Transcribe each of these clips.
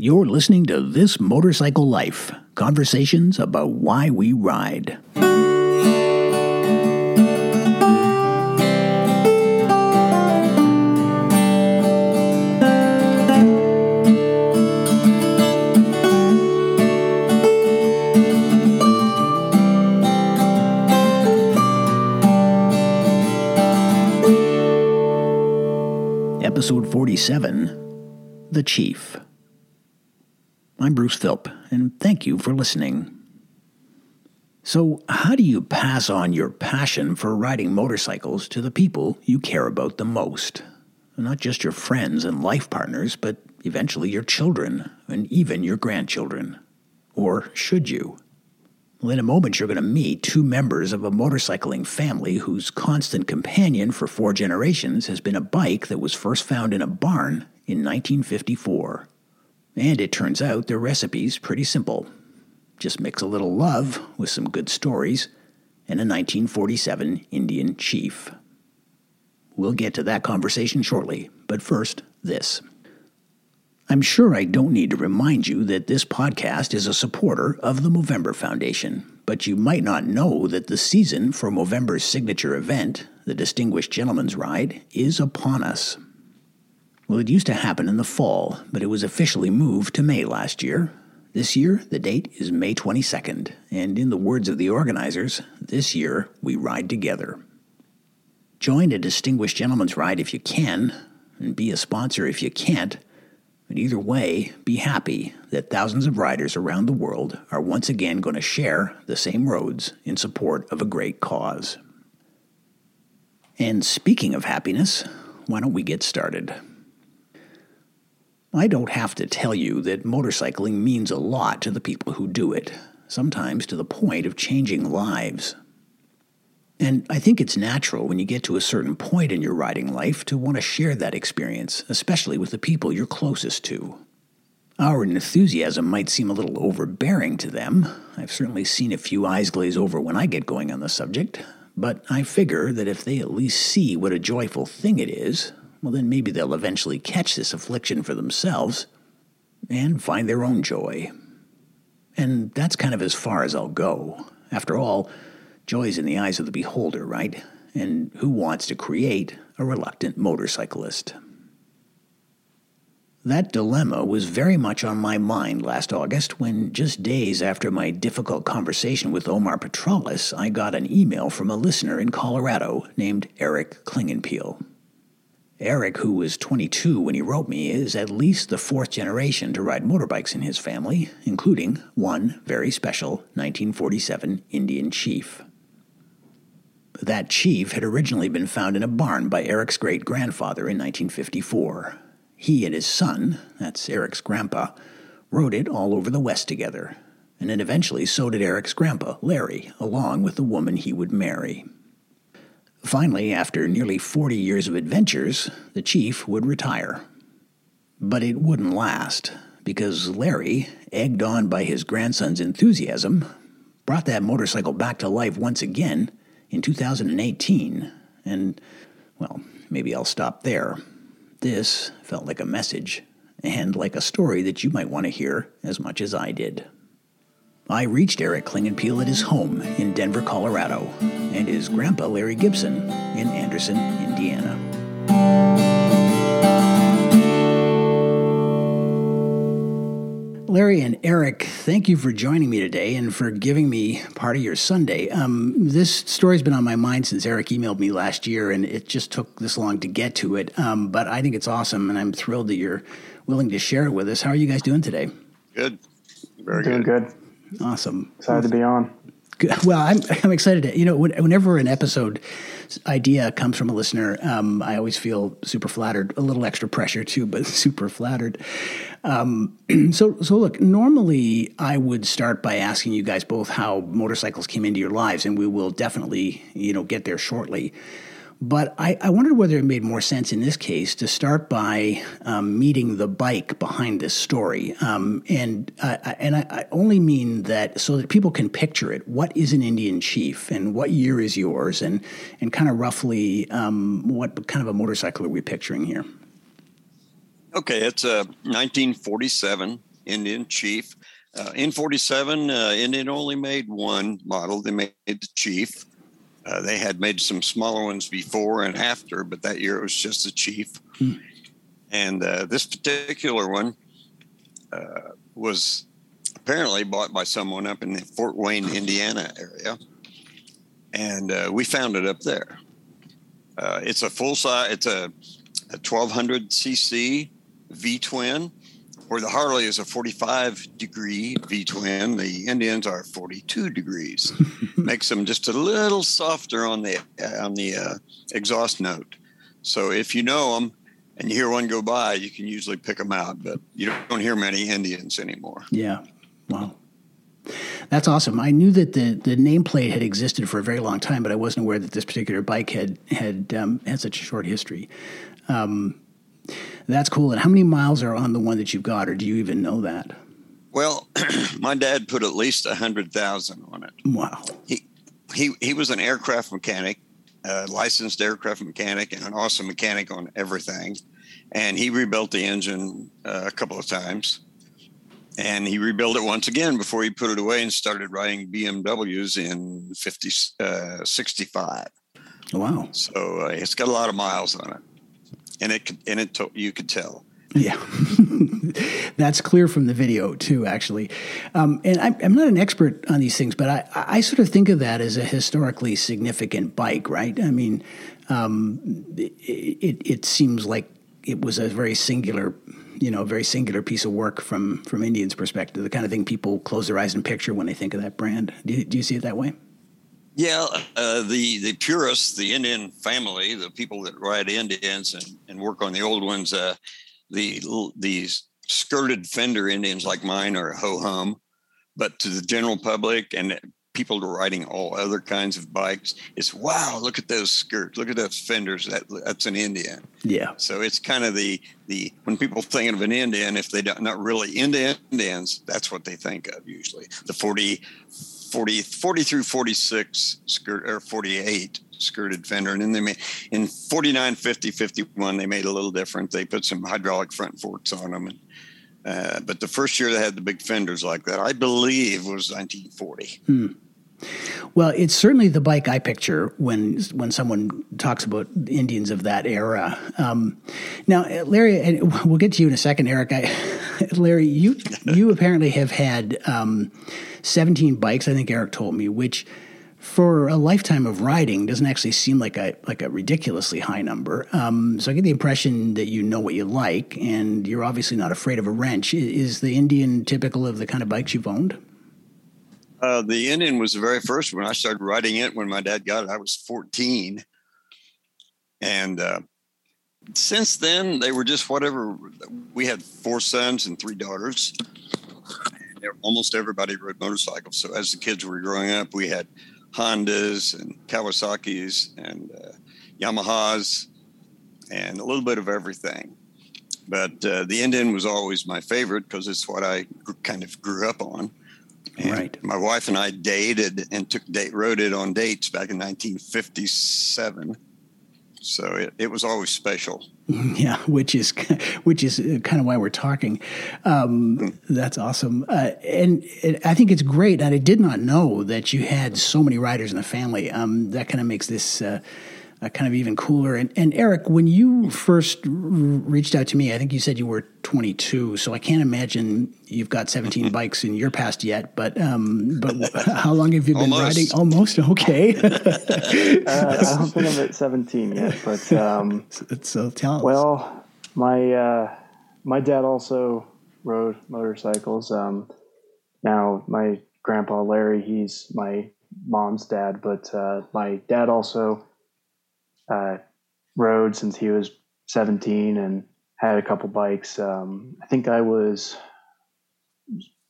You're listening to This Motorcycle Life conversations about why we ride. Episode 47 The Chief. I'm Bruce Philp, and thank you for listening. So, how do you pass on your passion for riding motorcycles to the people you care about the most? Not just your friends and life partners, but eventually your children and even your grandchildren. Or should you? Well, in a moment, you're going to meet two members of a motorcycling family whose constant companion for four generations has been a bike that was first found in a barn in 1954. And it turns out their recipe's pretty simple. Just mix a little love with some good stories and a 1947 Indian chief. We'll get to that conversation shortly, but first, this. I'm sure I don't need to remind you that this podcast is a supporter of the Movember Foundation, but you might not know that the season for Movember's signature event, the Distinguished Gentleman's Ride, is upon us. Well, it used to happen in the fall, but it was officially moved to May last year. This year, the date is May 22nd, and in the words of the organizers, this year we ride together. Join a distinguished gentleman's ride if you can, and be a sponsor if you can't. But either way, be happy that thousands of riders around the world are once again going to share the same roads in support of a great cause. And speaking of happiness, why don't we get started? I don't have to tell you that motorcycling means a lot to the people who do it, sometimes to the point of changing lives. And I think it's natural when you get to a certain point in your riding life to want to share that experience, especially with the people you're closest to. Our enthusiasm might seem a little overbearing to them. I've certainly seen a few eyes glaze over when I get going on the subject, but I figure that if they at least see what a joyful thing it is, well, then maybe they'll eventually catch this affliction for themselves and find their own joy. And that's kind of as far as I'll go. After all, joy's in the eyes of the beholder, right? And who wants to create a reluctant motorcyclist? That dilemma was very much on my mind last August when, just days after my difficult conversation with Omar Petralis, I got an email from a listener in Colorado named Eric Klingenpeel. Eric, who was 22 when he wrote me, is at least the fourth generation to ride motorbikes in his family, including one very special 1947 Indian chief. That chief had originally been found in a barn by Eric's great grandfather in 1954. He and his son, that's Eric's grandpa, rode it all over the West together. And then eventually so did Eric's grandpa, Larry, along with the woman he would marry. Finally, after nearly 40 years of adventures, the chief would retire. But it wouldn't last, because Larry, egged on by his grandson's enthusiasm, brought that motorcycle back to life once again in 2018. And, well, maybe I'll stop there. This felt like a message, and like a story that you might want to hear as much as I did. I reached Eric Klingenpeel at his home in Denver, Colorado, and his grandpa Larry Gibson in Anderson, Indiana. Larry and Eric, thank you for joining me today and for giving me part of your Sunday. Um, this story's been on my mind since Eric emailed me last year, and it just took this long to get to it. Um, but I think it's awesome, and I'm thrilled that you're willing to share it with us. How are you guys doing today? Good. Very Doing good. good. Awesome. Excited to be on. Good. Well, I'm I'm excited. To, you know, when- whenever an episode idea comes from a listener, um, I always feel super flattered. A little extra pressure too, but super flattered. Um, so, so look. Normally, I would start by asking you guys both how motorcycles came into your lives, and we will definitely, you know, get there shortly. But I, I wondered whether it made more sense in this case to start by um, meeting the bike behind this story, um, and uh, and I, I only mean that so that people can picture it. What is an Indian chief, and what year is yours, and and kind of roughly um, what kind of a motorcycle are we picturing here? Okay, it's a 1947 Indian Chief. Uh, in 47, uh, Indian only made one model. They made the Chief. Uh, they had made some smaller ones before and after, but that year it was just the Chief. Hmm. And uh, this particular one uh, was apparently bought by someone up in the Fort Wayne, Indiana area. And uh, we found it up there. it's a full size, it's a, a 1200 cc V twin where the Harley is a 45 degree V twin, the Indians are 42 degrees. Makes them just a little softer on the on the uh, exhaust note. So if you know them and you hear one go by, you can usually pick them out. But you don't hear many Indians anymore. Yeah, wow. That's awesome. I knew that the, the nameplate had existed for a very long time, but I wasn't aware that this particular bike had had um, had such a short history. Um, that's cool. And how many miles are on the one that you've got, or do you even know that? Well, my dad put at least a hundred thousand on it. Wow. He he he was an aircraft mechanic, a licensed aircraft mechanic, and an awesome mechanic on everything. And he rebuilt the engine uh, a couple of times. And he rebuilt it once again before he put it away and started riding BMWs in 50, uh, 65. Wow. So uh, it's got a lot of miles on it and it and it you could tell. Yeah, that's clear from the video too. Actually, um, and I'm, I'm, not an expert on these things, but I, I sort of think of that as a historically significant bike, right? I mean, um, it, it seems like it was a very singular, you know, very singular piece of work from from Indians' perspective. The kind of thing people close their eyes and picture when they think of that brand. Do do you see it that way? Yeah, uh, the the purists, the Indian family, the people that ride Indians and, and work on the old ones, uh, the these skirted fender Indians like mine are ho hum, but to the general public and people riding all other kinds of bikes, it's wow! Look at those skirts, look at those fenders. That that's an Indian. Yeah. So it's kind of the the when people think of an Indian, if they don't not really into Indians, that's what they think of usually. The forty 40, 40 through 46 skirt or 48 skirted fender. And then they made in 49, 50, 51, they made a little different. They put some hydraulic front forks on them. And, uh, but the first year they had the big fenders like that, I believe was 1940. Hmm. Well, it's certainly the bike I picture when when someone talks about Indians of that era. Um, now, Larry, and we'll get to you in a second, Eric. I, Larry, you you apparently have had um, 17 bikes, I think Eric told me, which for a lifetime of riding doesn't actually seem like a like a ridiculously high number. Um, so I get the impression that you know what you like, and you're obviously not afraid of a wrench. Is the Indian typical of the kind of bikes you've owned? Uh, the Indian was the very first when I started riding it. When my dad got it, I was 14, and uh, since then they were just whatever. We had four sons and three daughters, almost everybody rode motorcycles. So as the kids were growing up, we had Hondas and Kawasaki's and uh, Yamahas and a little bit of everything. But uh, the Indian was always my favorite because it's what I kind of grew up on. And right. My wife and I dated and took date rode it on dates back in 1957. So it, it was always special. Yeah, which is which is kind of why we're talking. Um, that's awesome, uh, and it, I think it's great. And I did not know that you had so many writers in the family. Um, that kind of makes this. Uh, uh, kind of even cooler. And, and Eric, when you first r- reached out to me, I think you said you were 22, so I can't imagine you've got 17 bikes in your past yet. But um, but how long have you been Almost. riding? Almost okay. uh, I don't think I'm at 17 yet, but um, so tell us. Well, my uh, my dad also rode motorcycles. Um, now my grandpa Larry, he's my mom's dad, but uh, my dad also uh, rode since he was 17 and had a couple bikes. Um, I think I was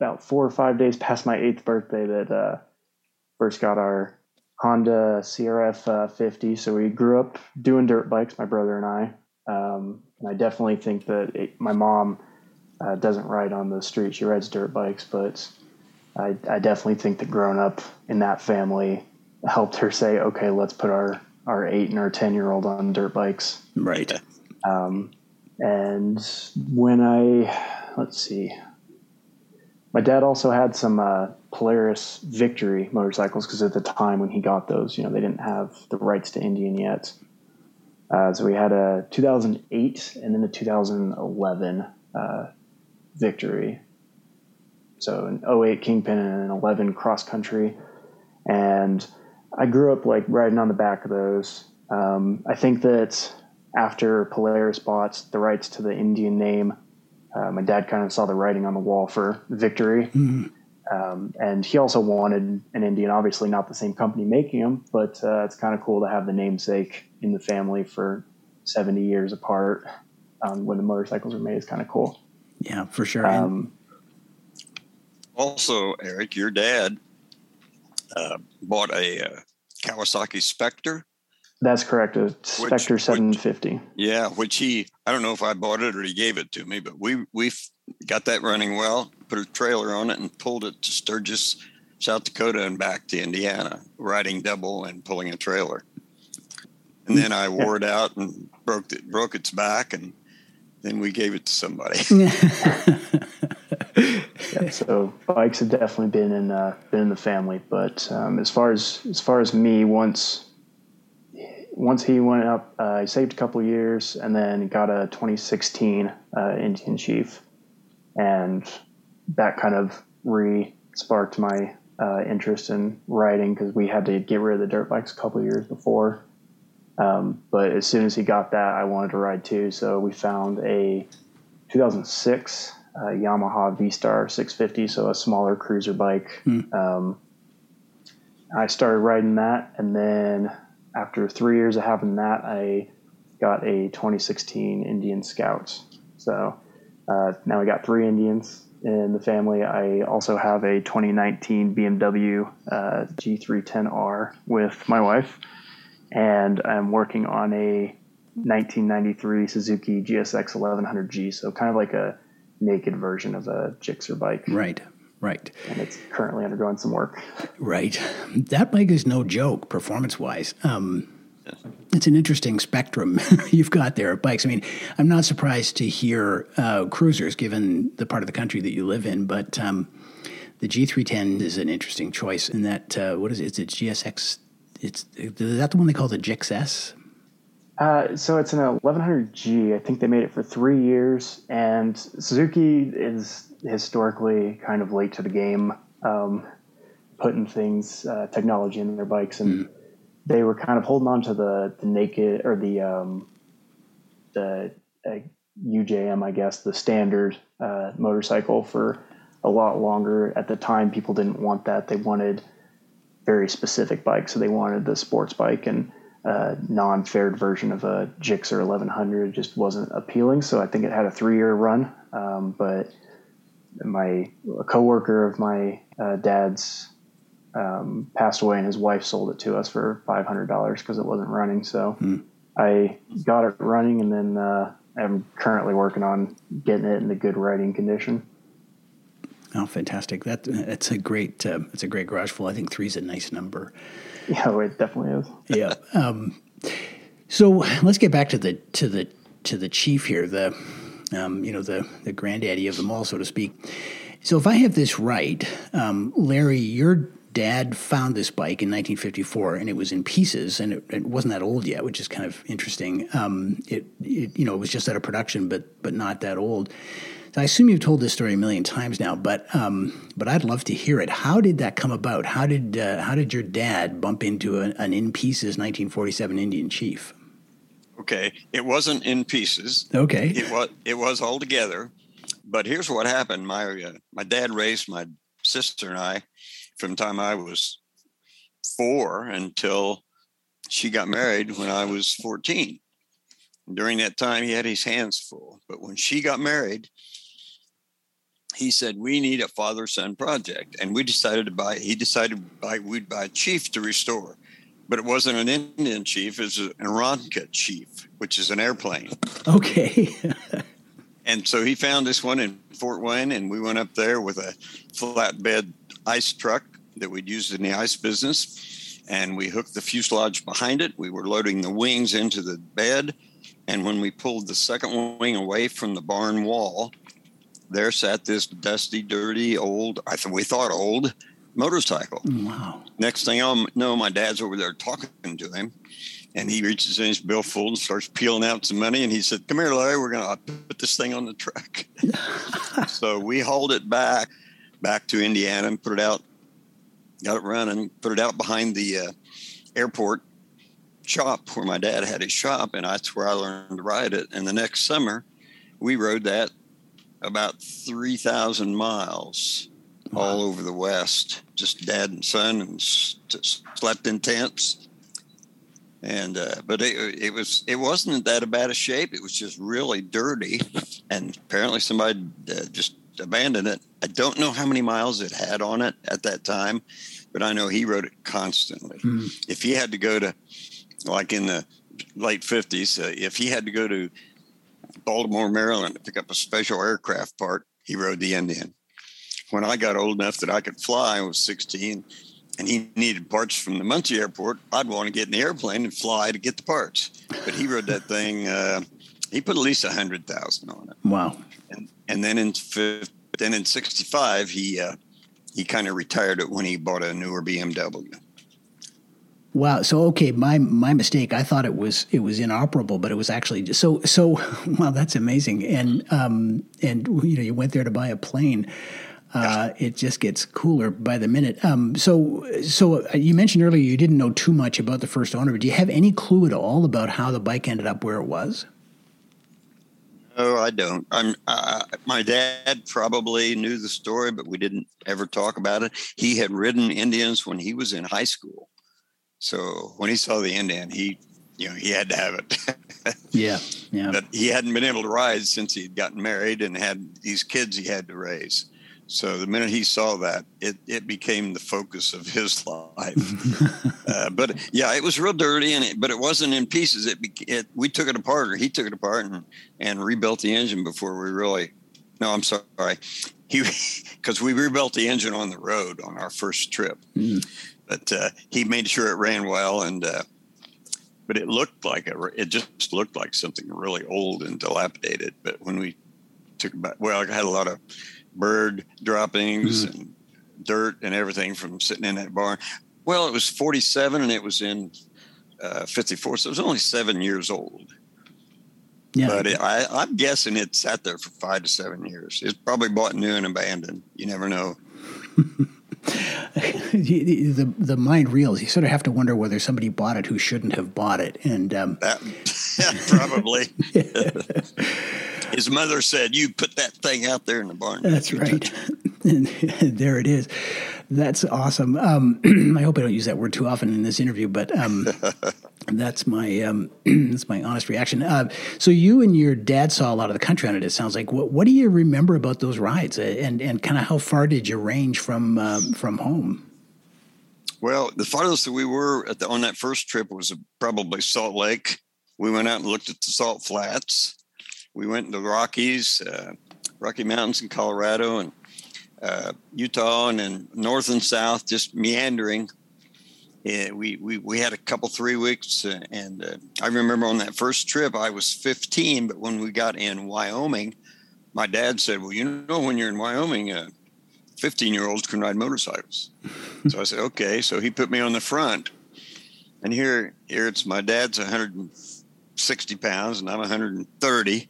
about four or five days past my eighth birthday that uh, first got our Honda CRF uh, 50. So we grew up doing dirt bikes, my brother and I. Um, and I definitely think that it, my mom uh, doesn't ride on the street; she rides dirt bikes. But I, I definitely think that growing up in that family helped her say, "Okay, let's put our our eight and our 10 year old on dirt bikes. Right. Um, and when I, let's see, my dad also had some uh, Polaris Victory motorcycles because at the time when he got those, you know, they didn't have the rights to Indian yet. Uh, so we had a 2008 and then a 2011 uh, Victory. So an 08 Kingpin and an 11 Cross Country, and I grew up like riding on the back of those. Um, I think that after Polaris bought the rights to the Indian name, uh, my dad kind of saw the writing on the wall for victory. Mm-hmm. Um, and he also wanted an Indian, obviously not the same company making them, but uh, it's kind of cool to have the namesake in the family for 70 years apart um, when the motorcycles were made is kind of cool. Yeah, for sure. Um, also, Eric, your dad uh, bought a uh, Kawasaki Spectre that's correct. A Spectre which, 750. Which, yeah, which he I don't know if I bought it or he gave it to me, but we we got that running well. Put a trailer on it and pulled it to Sturgis, South Dakota, and back to Indiana, riding double and pulling a trailer. And then I wore it out and broke it broke its back, and then we gave it to somebody. yeah, so bikes have definitely been in uh, been in the family, but um, as far as as far as me, once once he went up, uh, he saved a couple years and then got a 2016 uh, Indian Chief, and that kind of re sparked my uh, interest in riding because we had to get rid of the dirt bikes a couple years before. Um, but as soon as he got that, I wanted to ride too. So we found a 2006 uh, Yamaha V Star 650, so a smaller cruiser bike. Mm. Um, I started riding that, and then after three years of having that, I got a 2016 Indian Scout. So uh, now we got three Indians in the family. I also have a 2019 BMW uh, G310R with my wife, and I'm working on a 1993 Suzuki GSX 1100G. So kind of like a naked version of a Gixxer bike. Right. Right. And it's currently undergoing some work. Right. That bike is no joke performance wise. Um, it's an interesting spectrum you've got there of bikes. I mean, I'm not surprised to hear uh, cruisers given the part of the country that you live in, but um, the G310 is an interesting choice in that, uh, what is it? It's a GSX. It's, is that the one they call the GXS? Uh, so it's an 1100G. I think they made it for three years, and Suzuki is historically kind of late to the game, um, putting things, uh, technology in their bikes, and mm. they were kind of holding on to the, the naked or the um, the uh, UJM, I guess, the standard uh, motorcycle for a lot longer. At the time, people didn't want that; they wanted very specific bike. so they wanted the sports bike and. Uh, non-faired version of a Gixxer 1100 just wasn't appealing, so I think it had a three-year run. Um, but my a coworker of my uh, dad's um, passed away, and his wife sold it to us for five hundred dollars because it wasn't running. So hmm. I got it running, and then uh, I'm currently working on getting it in the good riding condition. Oh, fantastic! That that's a great uh, it's a great garage full. I think three is a nice number. Yeah, it definitely is. yeah. Um, so let's get back to the to the to the chief here. The um, you know, the, the granddaddy of them all, so to speak. So if I have this right, um, Larry, your dad found this bike in 1954 and it was in pieces and it, it wasn't that old yet, which is kind of interesting. Um, it, it, you know, it was just out of production, but, but not that old. I assume you've told this story a million times now, but um, but I'd love to hear it. How did that come about? How did uh, how did your dad bump into a, an in pieces 1947 Indian Chief? Okay, it wasn't in pieces. Okay, it was it was all together. But here's what happened: my uh, my dad raised my sister and I from the time I was four until she got married when I was 14. During that time, he had his hands full. But when she got married, he said, We need a father son project. And we decided to buy, he decided to buy, we'd buy a chief to restore but it wasn't an Indian chief; it was an Aeronca chief, which is an airplane. Okay. and so he found this one in Fort Wayne, and we went up there with a flatbed ice truck that we'd used in the ice business, and we hooked the fuselage behind it. We were loading the wings into the bed, and when we pulled the second wing away from the barn wall, there sat this dusty, dirty, old. I thought we thought old motorcycle. Wow. Next thing I know, my dad's over there talking to him, and he reaches in his billfold and starts peeling out some money. And he said, "Come here, Larry. We're going to put this thing on the truck." so we hauled it back, back to Indiana, and put it out. Got it running. Put it out behind the uh, airport shop where my dad had his shop, and that's where I learned to ride it. And the next summer, we rode that about three thousand miles wow. all over the West. Just dad and son, and slept in tents and uh, but it, it was it wasn't that bad a shape. It was just really dirty, and apparently somebody uh, just abandoned it. I don't know how many miles it had on it at that time, but I know he rode it constantly. Mm-hmm. If he had to go to, like in the late fifties, uh, if he had to go to Baltimore, Maryland to pick up a special aircraft part, he rode the Indian. When I got old enough that I could fly, I was sixteen and he needed parts from the Muncie airport, I'd want to get in the airplane and fly to get the parts. But he rode that thing. Uh, he put at least a hundred thousand on it. Wow. And and then in then in '65 he uh, he kind of retired it when he bought a newer BMW. Wow. So okay, my my mistake. I thought it was it was inoperable, but it was actually just, so so. Wow, that's amazing. And um and you know you went there to buy a plane. Uh, it just gets cooler by the minute. Um, so, so uh, you mentioned earlier you didn't know too much about the first owner, but do you have any clue at all about how the bike ended up where it was? No, I don't. I'm. Uh, my dad probably knew the story, but we didn't ever talk about it. He had ridden Indians when he was in high school, so when he saw the Indian, he, you know, he had to have it. yeah, yeah. But he hadn't been able to ride since he'd gotten married and had these kids he had to raise. So the minute he saw that, it, it became the focus of his life. uh, but yeah, it was real dirty, and it, but it wasn't in pieces. It, it we took it apart, or he took it apart, and and rebuilt the engine before we really. No, I'm sorry. He because we rebuilt the engine on the road on our first trip, mm. But uh, he made sure it ran well, and uh, but it looked like a, it just looked like something really old and dilapidated. But when we took about well, I had a lot of bird droppings mm-hmm. and dirt and everything from sitting in that barn. Well, it was 47 and it was in uh, 54, so it was only seven years old. Yeah. But it, I, I'm guessing it sat there for five to seven years. It's probably bought new and abandoned. You never know. the the mind reels. You sort of have to wonder whether somebody bought it who shouldn't have bought it, and um, that, yeah, probably. His mother said, "You put that thing out there in the barn." That's right. and there it is. That's awesome. Um, I hope I don't use that word too often in this interview, but um, that's my um, that's my honest reaction. Uh, so you and your dad saw a lot of the country on it. It sounds like. What, what do you remember about those rides, uh, and and kind of how far did you range from um, from home? Well, the farthest that we were the, on that first trip was probably Salt Lake. We went out and looked at the salt flats we went into the Rockies, uh, Rocky Mountains in Colorado and uh, Utah, and then north and south, just meandering. Yeah, we, we we had a couple three weeks, uh, and uh, I remember on that first trip I was 15, but when we got in Wyoming, my dad said, "Well, you know, when you're in Wyoming, 15 year olds can ride motorcycles." so I said, "Okay." So he put me on the front, and here here it's my dad's 160 pounds, and I'm 130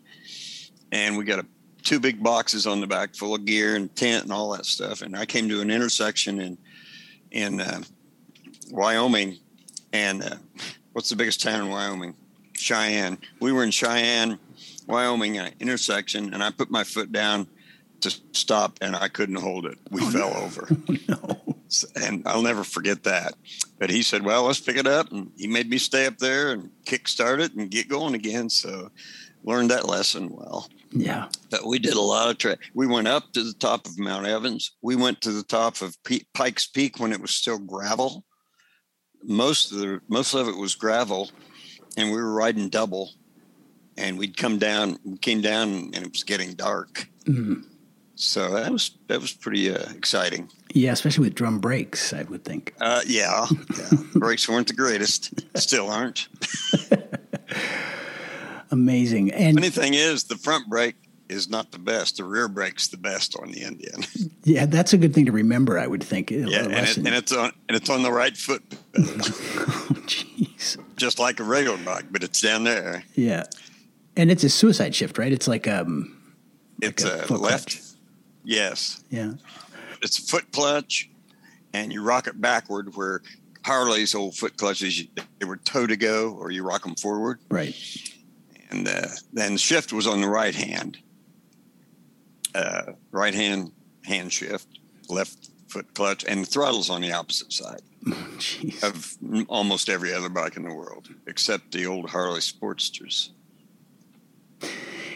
and we got a, two big boxes on the back full of gear and tent and all that stuff. And I came to an intersection in in uh, Wyoming, and uh, what's the biggest town in Wyoming? Cheyenne. We were in Cheyenne, Wyoming, at an intersection, and I put my foot down to stop, and I couldn't hold it. We oh, fell no. over. no. And I'll never forget that. But he said, "Well, let's pick it up," and he made me stay up there and kick start it and get going again. So learned that lesson well. Yeah. But we did a lot of track. We went up to the top of Mount Evans. We went to the top of P- Pikes Peak when it was still gravel. Most of the most of it was gravel, and we were riding double. And we'd come down. We came down, and it was getting dark. Mm-hmm. So that was that was pretty uh, exciting. Yeah, especially with drum brakes, I would think. Uh, yeah, yeah. brakes weren't the greatest. Still aren't. amazing. And funny thing is, the front brake is not the best. The rear brake's the best on the Indian. Yeah, that's a good thing to remember. I would think. Yeah, and, it, and, it's on and it's on the right foot. Jeez. Just like a regular bike, but it's down there. Yeah, and it's a suicide shift, right? It's like um, it's like a, a left. Clutch. Yes. Yeah. It's a foot clutch, and you rock it backward. Where Harley's old foot clutches, they were toe to go, or you rock them forward. Right. And uh, then shift was on the right hand uh, right hand hand shift, left foot clutch, and throttle's on the opposite side Jeez. of almost every other bike in the world, except the old Harley Sportsters.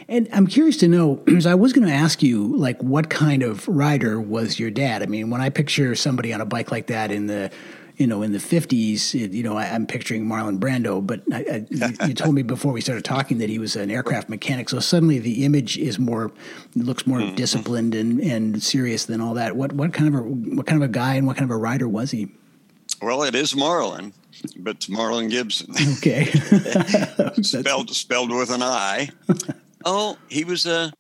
And I'm curious to know, because I was going to ask you, like, what kind of rider was your dad? I mean, when I picture somebody on a bike like that in the you know, in the 50s, you know, I, am picturing Marlon Brando, but I, I, you told me before we started talking that he was an aircraft mechanic. So suddenly the image is more, looks more mm-hmm. disciplined and, and serious than all that. What, what kind of a, what kind of a guy and what kind of a rider was he? Well, it is Marlon, but it's Marlin Gibson. Okay. spelled, spelled with an I. oh, he was a,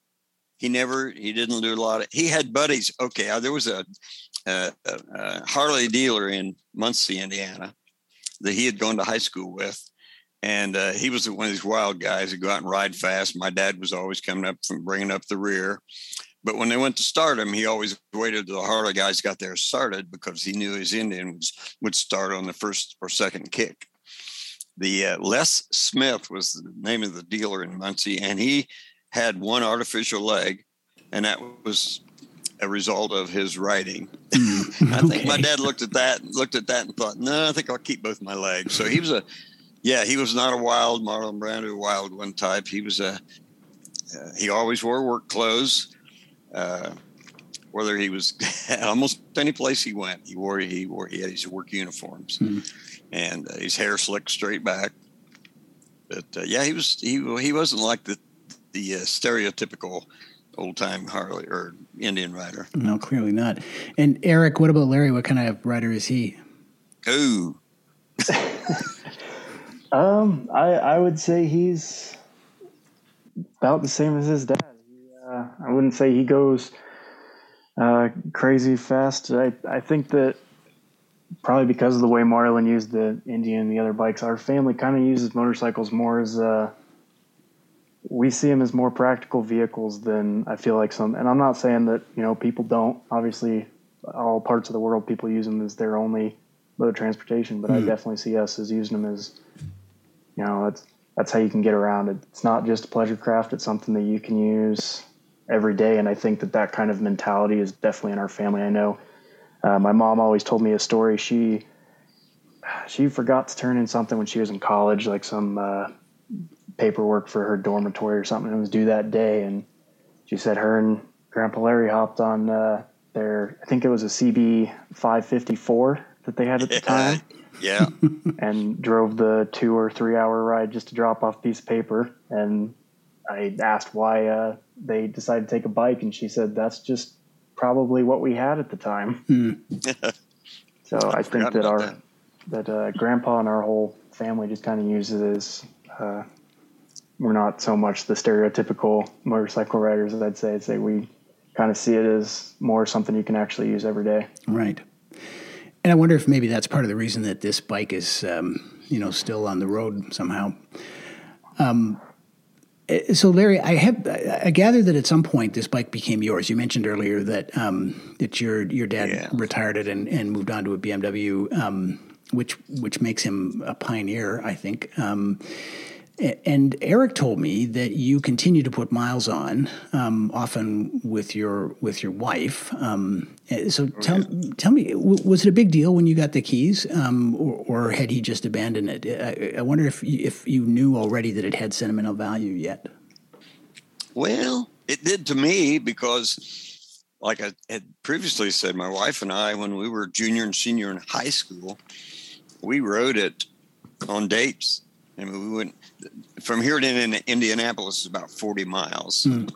he never, he didn't do a lot of, he had buddies. Okay. Uh, there was a, a, Harley dealer in Muncie, Indiana, that he had gone to high school with. And uh, he was one of these wild guys who go out and ride fast. My dad was always coming up from bringing up the rear. But when they went to start him, he always waited till the Harley guys got there started because he knew his Indian would start on the first or second kick. The uh, Les Smith was the name of the dealer in Muncie, and he had one artificial leg, and that was a result of his writing. Mm, I think my dad looked at that, looked at that, and thought, "No, I think I'll keep both my legs." So he was a, yeah, he was not a wild Marlon Brando wild one type. He was a, uh, he always wore work clothes. Uh, whether he was almost any place he went, he wore he wore he had his work uniforms, mm. and uh, his hair slicked straight back. But uh, yeah, he was he he wasn't like the the uh, stereotypical old time Harley or Indian rider. No, clearly not. And Eric, what about Larry? What kind of rider is he? Ooh. um, I I would say he's about the same as his dad. He, uh, I wouldn't say he goes uh, crazy fast. I I think that probably because of the way Marlin used the Indian and the other bikes, our family kind of uses motorcycles more as a we see them as more practical vehicles than I feel like some. And I'm not saying that you know people don't. Obviously, all parts of the world people use them as their only mode of transportation. But mm. I hmm. definitely see us as using them as you know that's that's how you can get around it. It's not just a pleasure craft. It's something that you can use every day. And I think that that kind of mentality is definitely in our family. I know uh, my mom always told me a story. She she forgot to turn in something when she was in college, like some uh, paperwork for her dormitory or something. It was due that day, and she said her and Grandpa Larry hopped on uh, their, I think it was a CB 554 that they had at the time. yeah. and drove the two or three hour ride just to drop off a piece of paper. And I asked why uh, they decided to take a bike, and she said that's just probably what we had at the time. Mm. so I, I think that our that, that uh, grandpa and our whole family just kind of uses it uh, we're not so much the stereotypical motorcycle riders. I'd say, I'd say we kind of see it as more something you can actually use every day. Right. And I wonder if maybe that's part of the reason that this bike is, um, you know, still on the road somehow. Um, eh, so, Larry, I have I gather that at some point this bike became yours. You mentioned earlier that um, that your your dad yeah. retired it and, and moved on to a BMW, um, which which makes him a pioneer, I think. And Eric told me that you continue to put miles on, um, often with your with your wife. Um, so oh, tell tell me, was it a big deal when you got the keys, um, or, or, had he just abandoned it? I, I, wonder if you, if you knew already that it had sentimental value yet. Well, it did to me because, like I had previously said, my wife and I, when we were junior and senior in high school, we rode it on dates. I mean, we went from here to Indianapolis is about 40 miles. Mm.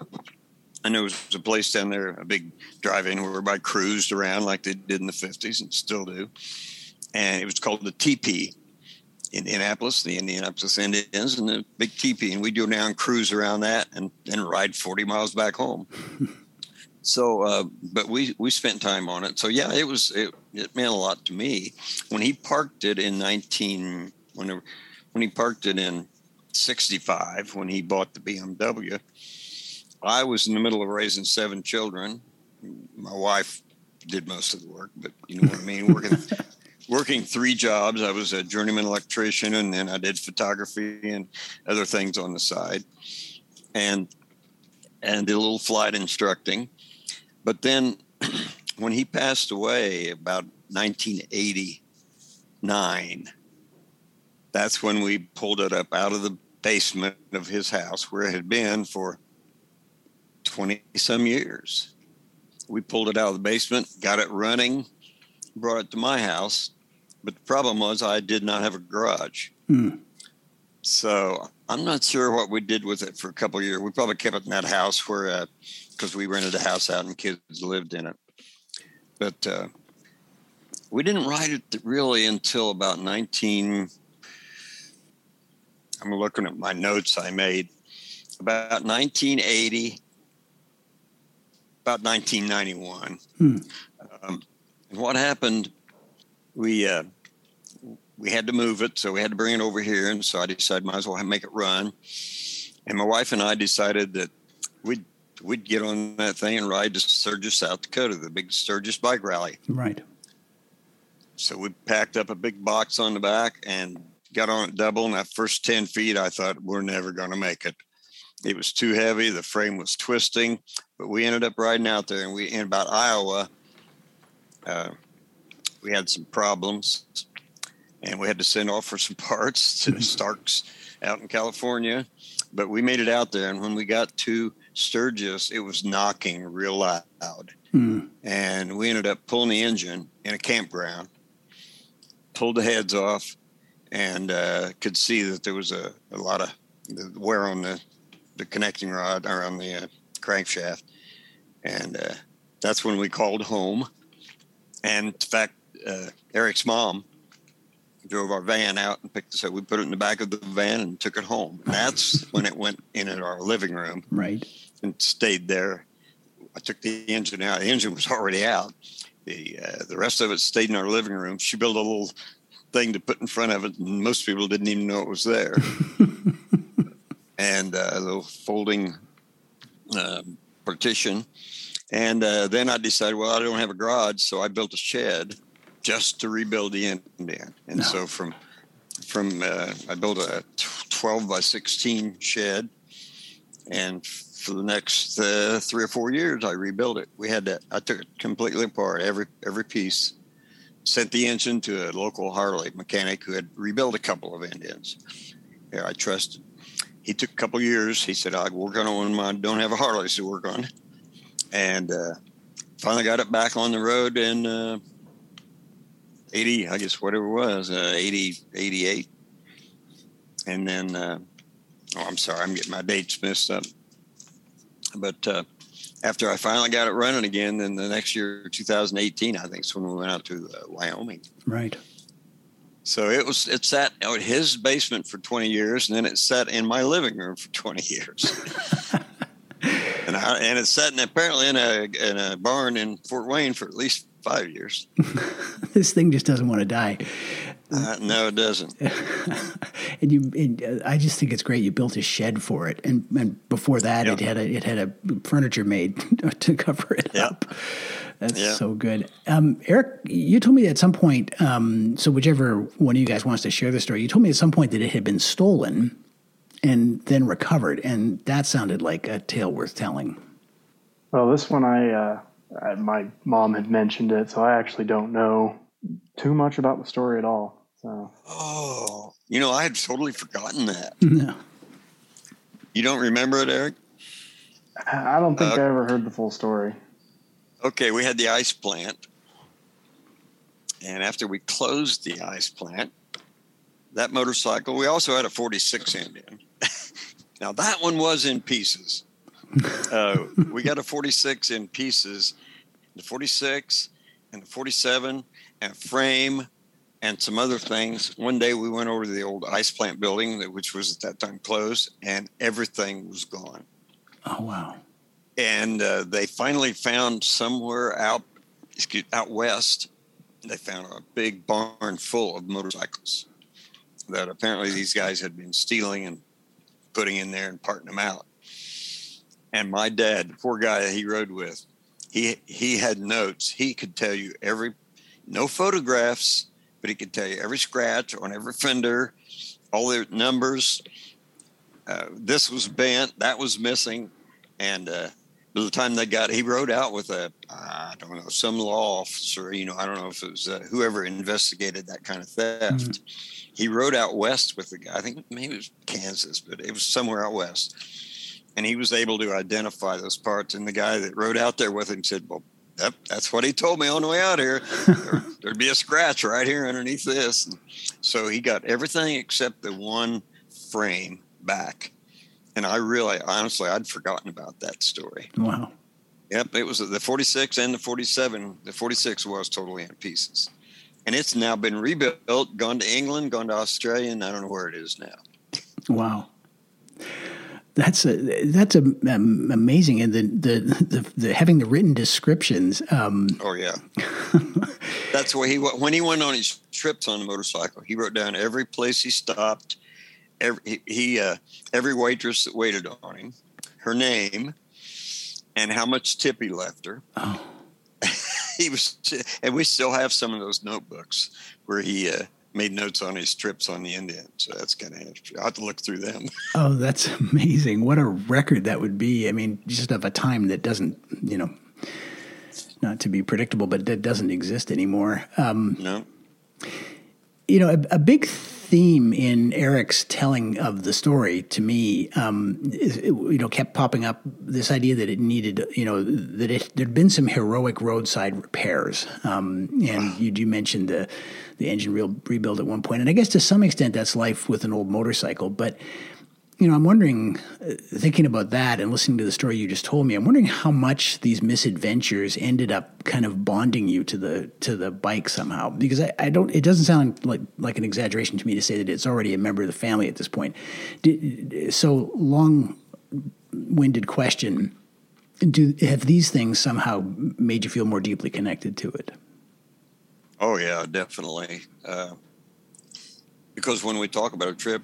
I know there's a place down there, a big drive-in where everybody cruised around like they did in the 50s and still do. And it was called the TP. In Indianapolis, the Indianapolis Indians, and the big teepee, and we'd go down, cruise around that, and then ride 40 miles back home. so, uh, but we we spent time on it. So yeah, it was it, it meant a lot to me when he parked it in 19 when when he parked it in 65 when he bought the BMW. I was in the middle of raising seven children. My wife did most of the work, but you know what I mean. Working working three jobs. I was a journeyman electrician, and then I did photography and other things on the side, and and did a little flight instructing. But then, when he passed away, about 1989, that's when we pulled it up out of the basement of his house where it had been for 20 some years. We pulled it out of the basement, got it running, brought it to my house, but the problem was I did not have a garage. Hmm. So I'm not sure what we did with it for a couple years. We probably kept it in that house where, because uh, we rented a house out and kids lived in it. But uh, we didn't ride it really until about 19. I'm looking at my notes I made about 1980, about 1991. Hmm. Um, and what happened? We uh, we had to move it, so we had to bring it over here. And so I decided, might as well make it run. And my wife and I decided that we'd we'd get on that thing and ride to Sturgis, South Dakota, the big Sturgis bike rally. Right. So we packed up a big box on the back and got on it double. And that first 10 feet, I thought, we're never going to make it. It was too heavy. The frame was twisting, but we ended up riding out there and we, in about Iowa, uh, we had some problems and we had to send off for some parts to Starks out in California. But we made it out there, and when we got to Sturgis, it was knocking real loud. Mm. And we ended up pulling the engine in a campground, pulled the heads off, and uh, could see that there was a, a lot of wear on the, the connecting rod or on the uh, crankshaft. And uh, that's when we called home. And in fact, uh, Eric's mom drove our van out and picked us up. We put it in the back of the van and took it home. And that's when it went in at our living room. Right. And stayed there. I took the engine out. The engine was already out. The uh, the rest of it stayed in our living room. She built a little thing to put in front of it, and most people didn't even know it was there. and uh, a little folding uh, partition. And uh, then I decided, well, I don't have a garage, so I built a shed just to rebuild the Indian. And no. so from from uh, I built a 12 by 16 shed, and for the next uh, three or four years, I rebuilt it. We had to I took it completely apart, every every piece. Sent the engine to a local Harley mechanic who had rebuilt a couple of Indians. Yeah, I trusted. He took a couple years. He said, "I work on one. I don't have a Harley to work on," and uh, finally got it back on the road in uh, 80, I guess whatever it was, uh, 80, 88. And then, uh, oh, I'm sorry, I'm getting my dates messed up. But uh, after I finally got it running again, then the next year, 2018, I think is when we went out to uh, Wyoming. Right. So it was it sat at his basement for 20 years, and then it sat in my living room for 20 years. and I, and it sat in apparently in a in a barn in Fort Wayne for at least five years. this thing just doesn't want to die. Uh, no, it doesn't. and you, and uh, I just think it's great. You built a shed for it, and and before that, yep. it had a it had a furniture made to cover it yep. up. That's yep. so good. Um, Eric, you told me at some point. Um, so whichever one of you guys wants to share the story, you told me at some point that it had been stolen and then recovered, and that sounded like a tale worth telling. Well, this one I uh, I, my mom had mentioned it, so I actually don't know too much about the story at all. So. Oh, you know, I had totally forgotten that. No. You don't remember it, Eric? I don't think uh, I ever heard the full story. Okay, we had the ice plant. And after we closed the ice plant, that motorcycle, we also had a 46 Indian. now, that one was in pieces uh, we got a 46 in pieces, the 46 and the 47 and frame and some other things. One day we went over to the old ice plant building, which was at that time closed, and everything was gone. Oh wow! And uh, they finally found somewhere out excuse, out west. They found a big barn full of motorcycles that apparently these guys had been stealing and putting in there and parting them out. And my dad, the poor guy that he rode with, he he had notes. He could tell you every no photographs, but he could tell you every scratch on every fender, all the numbers. Uh, this was bent, that was missing, and uh, by the time they got, he rode out with a I don't know some law officer. You know, I don't know if it was uh, whoever investigated that kind of theft. Mm-hmm. He rode out west with the guy. I think maybe it was Kansas, but it was somewhere out west. And he was able to identify those parts. And the guy that rode out there with him said, "Well, Yep, that's what he told me on the way out here. there, would be a scratch right here underneath this. And so he got everything except the one frame back. And I really, honestly, I'd forgotten about that story. Wow. Yep, it was the 46 and the 47. The 46 was totally in pieces. And it's now been rebuilt, gone to England, gone to Australia, and I don't know where it is now. Wow that's a that's a, um, amazing, and the, the the, the having the written descriptions. Um, oh yeah, that's where he when he went on his trips on the motorcycle. He wrote down every place he stopped, every he uh, every waitress that waited on him, her name, and how much tip he left her. Oh. he was, and we still have some of those notebooks where he. Uh, made notes on his trips on the Indian. So that's kind of interesting. i have to look through them. Oh, that's amazing. What a record that would be. I mean, just of a time that doesn't, you know, not to be predictable, but that doesn't exist anymore. Um, no. You know, a, a big theme in Eric's telling of the story to me, um, is, you know, kept popping up this idea that it needed, you know, that it, there'd been some heroic roadside repairs. Um, and you, you mentioned the, the engine re- rebuild at one point. And I guess to some extent that's life with an old motorcycle. But you know, I'm wondering, uh, thinking about that and listening to the story you just told me, I'm wondering how much these misadventures ended up kind of bonding you to the to the bike somehow. Because I, I don't, it doesn't sound like like an exaggeration to me to say that it's already a member of the family at this point. Did, so long winded question. Do have these things somehow made you feel more deeply connected to it? Oh yeah, definitely. Uh, because when we talk about a trip,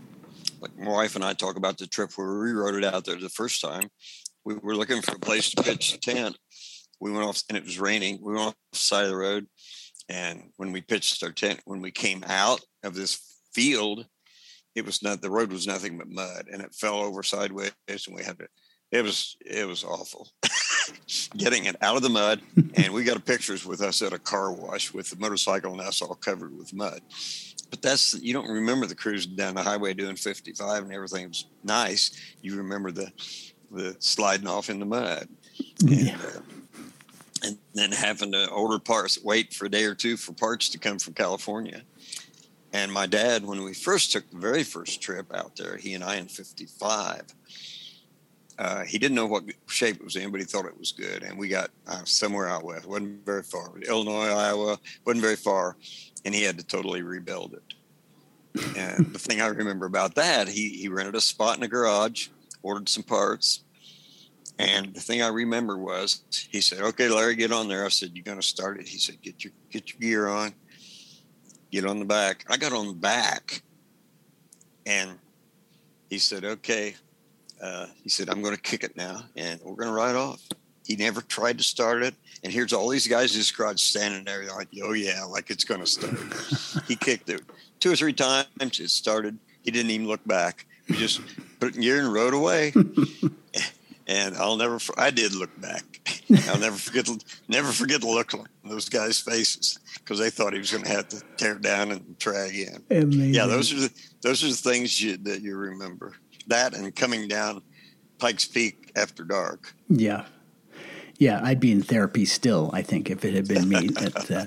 like my wife and I talk about the trip where we rode it out there the first time. We were looking for a place to pitch the tent. We went off and it was raining. We went off the side of the road. And when we pitched our tent, when we came out of this field, it was not the road was nothing but mud and it fell over sideways and we had to it was it was awful getting it out of the mud and we got pictures with us at a car wash with the motorcycle and us all covered with mud but that's you don't remember the cruise down the highway doing 55 and everything was nice. You remember the the sliding off in the mud. Yeah. And, uh, and then having to order parts, wait for a day or two for parts to come from California. And my dad, when we first took the very first trip out there, he and I in 55, uh, he didn't know what shape it was in, but he thought it was good. And we got uh, somewhere out west, wasn't very far, Illinois, Iowa, wasn't very far and he had to totally rebuild it. And the thing I remember about that, he he rented a spot in a garage, ordered some parts, and the thing I remember was he said, "Okay, Larry, get on there." I said, "You are gonna start it?" He said, "Get your get your gear on, get on the back." I got on the back, and he said, "Okay." Uh, he said, "I'm going to kick it now, and we're going to ride off." He never tried to start it. And here's all these guys in his garage standing there like, oh, yeah, like it's going to start. he kicked it two or three times. It started. He didn't even look back. He just put it in gear and rode away. and I'll never, I did look back. I'll never forget, never forget the look on those guys' faces because they thought he was going to have to tear down and try again. Amazing. Yeah, those are the, those are the things you, that you remember. That and coming down Pikes Peak after dark. Yeah, yeah, I'd be in therapy still. I think if it had been me. but, uh,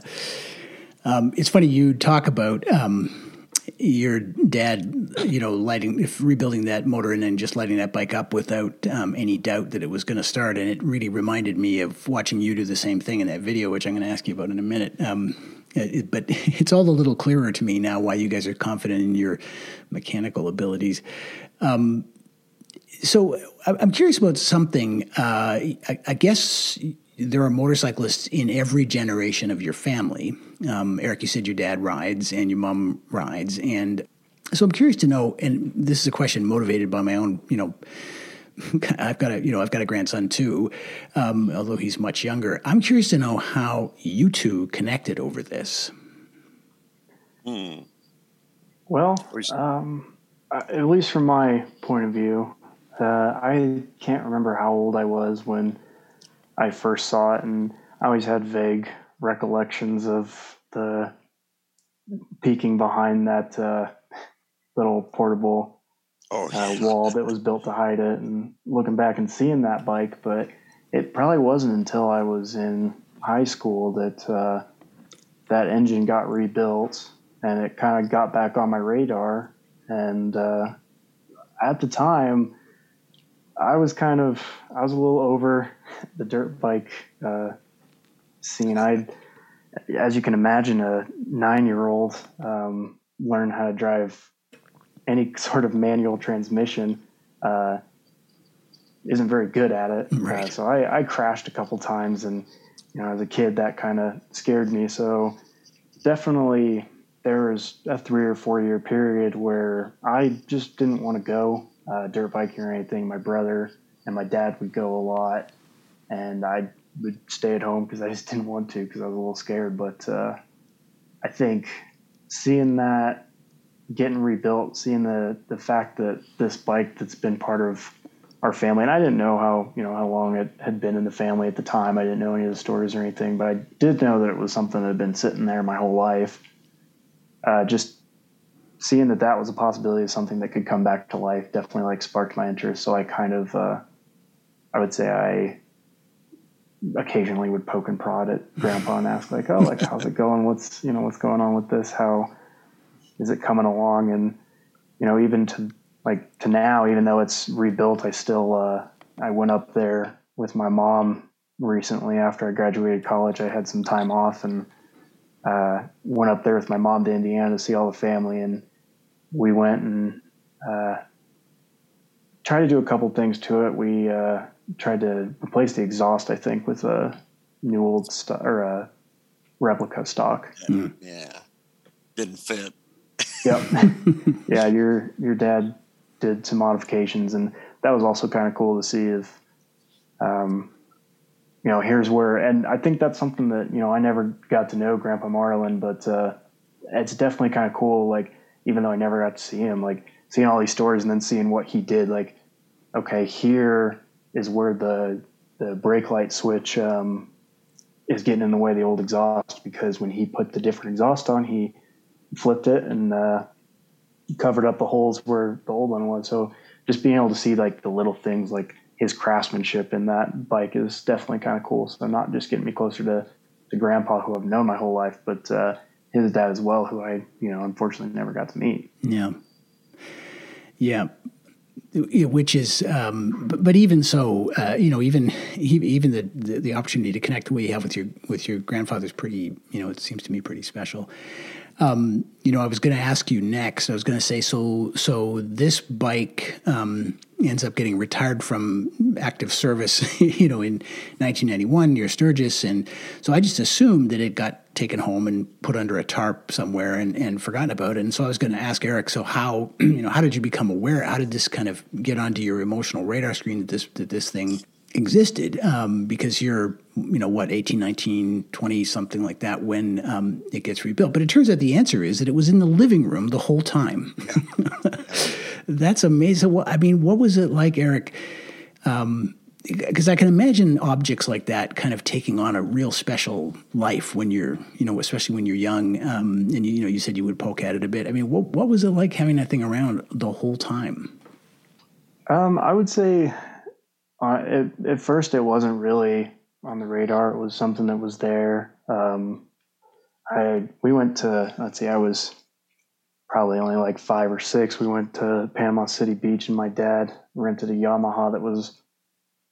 um, it's funny you talk about um, your dad, you know, lighting, if rebuilding that motor and then just lighting that bike up without um, any doubt that it was going to start. And it really reminded me of watching you do the same thing in that video, which I'm going to ask you about in a minute. Um, it, but it's all a little clearer to me now why you guys are confident in your mechanical abilities. Um, so I'm curious about something. Uh, I, I guess there are motorcyclists in every generation of your family. Um, Eric, you said your dad rides and your mom rides, and so I'm curious to know. And this is a question motivated by my own, you know. I've got a you know I've got a grandson too, um, although he's much younger. I'm curious to know how you two connected over this. Hmm. Well, um, at least from my point of view, uh, I can't remember how old I was when I first saw it, and I always had vague recollections of the peeking behind that uh, little portable oh, uh, wall that was built to hide it, and looking back and seeing that bike. But it probably wasn't until I was in high school that uh, that engine got rebuilt, and it kind of got back on my radar. And uh, at the time, I was kind of I was a little over the dirt bike uh, scene. I, as you can imagine, a nine year old um, learn how to drive any sort of manual transmission uh, isn't very good at it. Uh, right. Uh, so I, I, crashed a couple times, and you know, as a kid, that kind of scared me. So definitely, there was a three or four year period where I just didn't want to go uh, dirt biking or anything. My brother and my dad would go a lot, and I would stay at home because I just didn't want to because I was a little scared. But uh, I think seeing that getting rebuilt, seeing the the fact that this bike that's been part of our family, and I didn't know how you know how long it had been in the family at the time. I didn't know any of the stories or anything, but I did know that it was something that had been sitting there my whole life. Uh, just seeing that that was a possibility of something that could come back to life definitely like sparked my interest. So I kind of, uh, I would say I occasionally would poke and prod at grandpa and ask like, Oh, like, how's it going? What's, you know, what's going on with this? How is it coming along? And, you know, even to like to now, even though it's rebuilt, I still, uh, I went up there with my mom recently after I graduated college. I had some time off and, uh, went up there with my mom to Indiana to see all the family and, we went and uh, tried to do a couple things to it. We uh, tried to replace the exhaust, I think, with a new old st- or a replica stock. Yeah, yeah. didn't fit. Yep. yeah, your your dad did some modifications, and that was also kind of cool to see. If um, you know, here's where, and I think that's something that you know I never got to know Grandpa Marlin, but uh, it's definitely kind of cool. Like even though I never got to see him, like seeing all these stories and then seeing what he did, like, okay, here is where the the brake light switch um, is getting in the way of the old exhaust because when he put the different exhaust on, he flipped it and uh, covered up the holes where the old one was. So just being able to see like the little things, like his craftsmanship in that bike, is definitely kind of cool. So not just getting me closer to to Grandpa, who I've known my whole life, but uh, his dad as well, who I, you know, unfortunately never got to meet. Yeah. Yeah. Which is, um, but, but, even so, uh, you know, even even the, the, the opportunity to connect the way you have with your with your grandfather is pretty, you know, it seems to me pretty special. Um, you know, I was going to ask you next. I was going to say, so so this bike um, ends up getting retired from active service, you know, in 1991 near Sturgis, and so I just assumed that it got taken home and put under a tarp somewhere and, and forgotten about it. And so I was going to ask Eric, so how you know how did you become aware? How did this kind of get onto your emotional radar screen that this that this thing existed um, because you're you know what 18 19 20 something like that when um, it gets rebuilt but it turns out the answer is that it was in the living room the whole time that's amazing well, i mean what was it like eric because um, I can imagine objects like that kind of taking on a real special life when you're, you know, especially when you're young. Um, and you, you know, you said you would poke at it a bit. I mean, what what was it like having that thing around the whole time? Um, I would say uh, it, at first, it wasn't really on the radar. It was something that was there. Um, I we went to let's see, I was probably only like five or six, we went to Panama City Beach, and my dad rented a Yamaha that was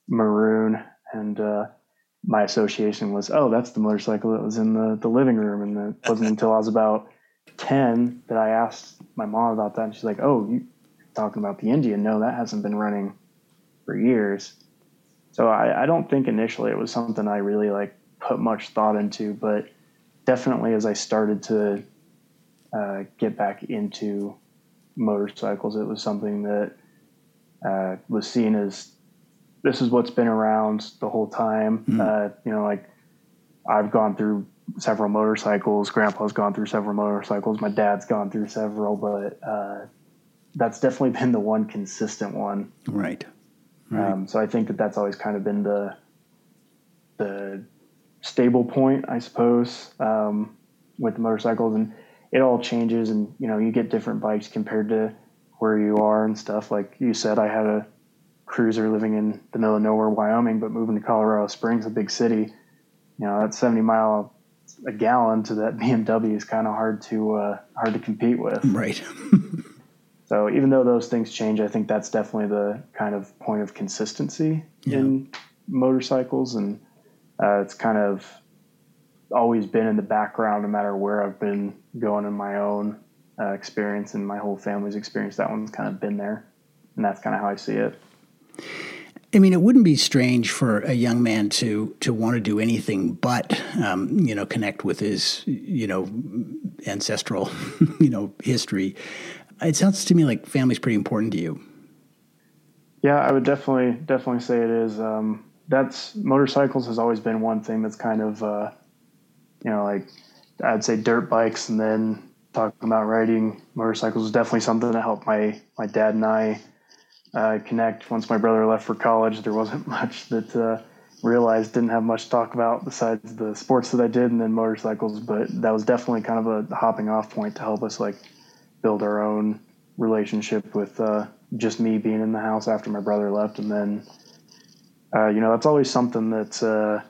maroon, and uh, my association was, oh, that's the motorcycle that was in the, the living room. And it wasn't until I was about 10 that I asked my mom about that. And she's like, oh, you talking about the Indian? No, that hasn't been running for years. So I, I don't think initially it was something I really like put much thought into, but definitely as I started to uh, get back into motorcycles, it was something that uh, was seen as this is what's been around the whole time. Mm-hmm. Uh, you know, like I've gone through several motorcycles. Grandpa's gone through several motorcycles. My dad's gone through several, but uh, that's definitely been the one consistent one. Right. Right. Um, so I think that that's always kind of been the the stable point, I suppose, um, with the motorcycles, and it all changes. And you know, you get different bikes compared to where you are and stuff. Like you said, I had a cruiser living in the middle of nowhere, Wyoming, but moving to Colorado Springs, a big city, you know, that 70 mile a gallon to that BMW is kind of hard to uh, hard to compete with. Right. so even though those things change, I think that's definitely the kind of point of consistency yeah. in motorcycles, and uh, it's kind of always been in the background, no matter where I've been going in my own uh, experience and my whole family's experience. That one's kind of been there, and that's kind of how I see it. I mean, it wouldn't be strange for a young man to to want to do anything but, um, you know, connect with his, you know, ancestral, you know, history. It sounds to me like family's pretty important to you. Yeah, I would definitely definitely say it is. Um, that's motorcycles has always been one thing that's kind of, uh, you know, like I'd say dirt bikes, and then talking about riding motorcycles is definitely something that helped my my dad and I uh, connect. Once my brother left for college, there wasn't much that uh, realized didn't have much to talk about besides the sports that I did and then motorcycles. But that was definitely kind of a hopping off point to help us like build our own relationship with uh, just me being in the house after my brother left, and then uh, you know that's always something that uh,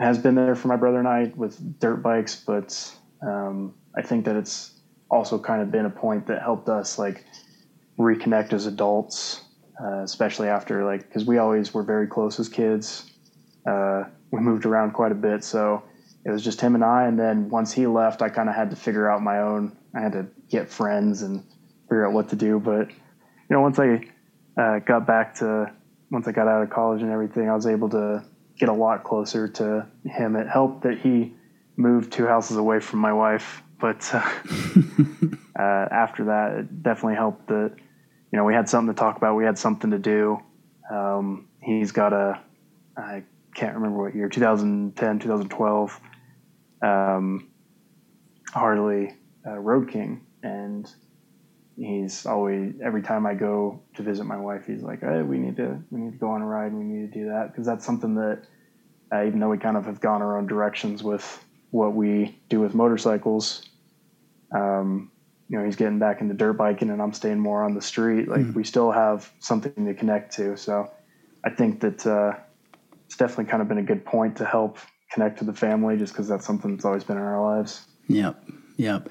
has been there for my brother and I with dirt bikes, but um, I think that it's also kind of been a point that helped us like reconnect as adults, uh, especially after like because we always were very close as kids. Uh, we moved around quite a bit, so it was just him and I. And then once he left, I kind of had to figure out my own. I had to get friends and figure out what to do. But you know, once I uh, got back to once I got out of college and everything, I was able to get a lot closer to him. It helped that he moved two houses away from my wife, but uh, uh, after that, it definitely helped that you know, we had something to talk about. We had something to do. Um, he's got a, I can't remember what year, 2010, 2012, um, Harley uh, Road King. And he's always, every time I go to visit my wife, he's like, hey, we need to, we need to go on a ride. We need to do that. Cause that's something that, uh, even though we kind of have gone our own directions with what we do with motorcycles, um, you know he's getting back into dirt biking and I'm staying more on the street. Like mm. we still have something to connect to. So I think that uh, it's definitely kind of been a good point to help connect to the family, just because that's something that's always been in our lives. Yep. Yep.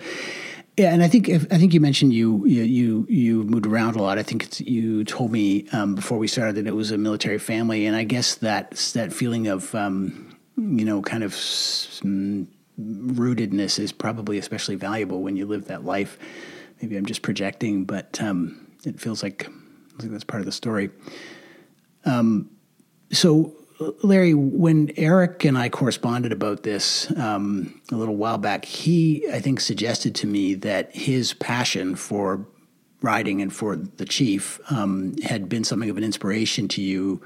Yeah, and I think if, I think you mentioned you you you moved around a lot. I think you told me um, before we started that it was a military family, and I guess that that feeling of um, you know kind of rootedness is probably especially valuable when you live that life. Maybe I'm just projecting, but um, it feels like, like that's part of the story. Um, so, Larry, when Eric and I corresponded about this um, a little while back, he, I think, suggested to me that his passion for riding and for the chief um, had been something of an inspiration to you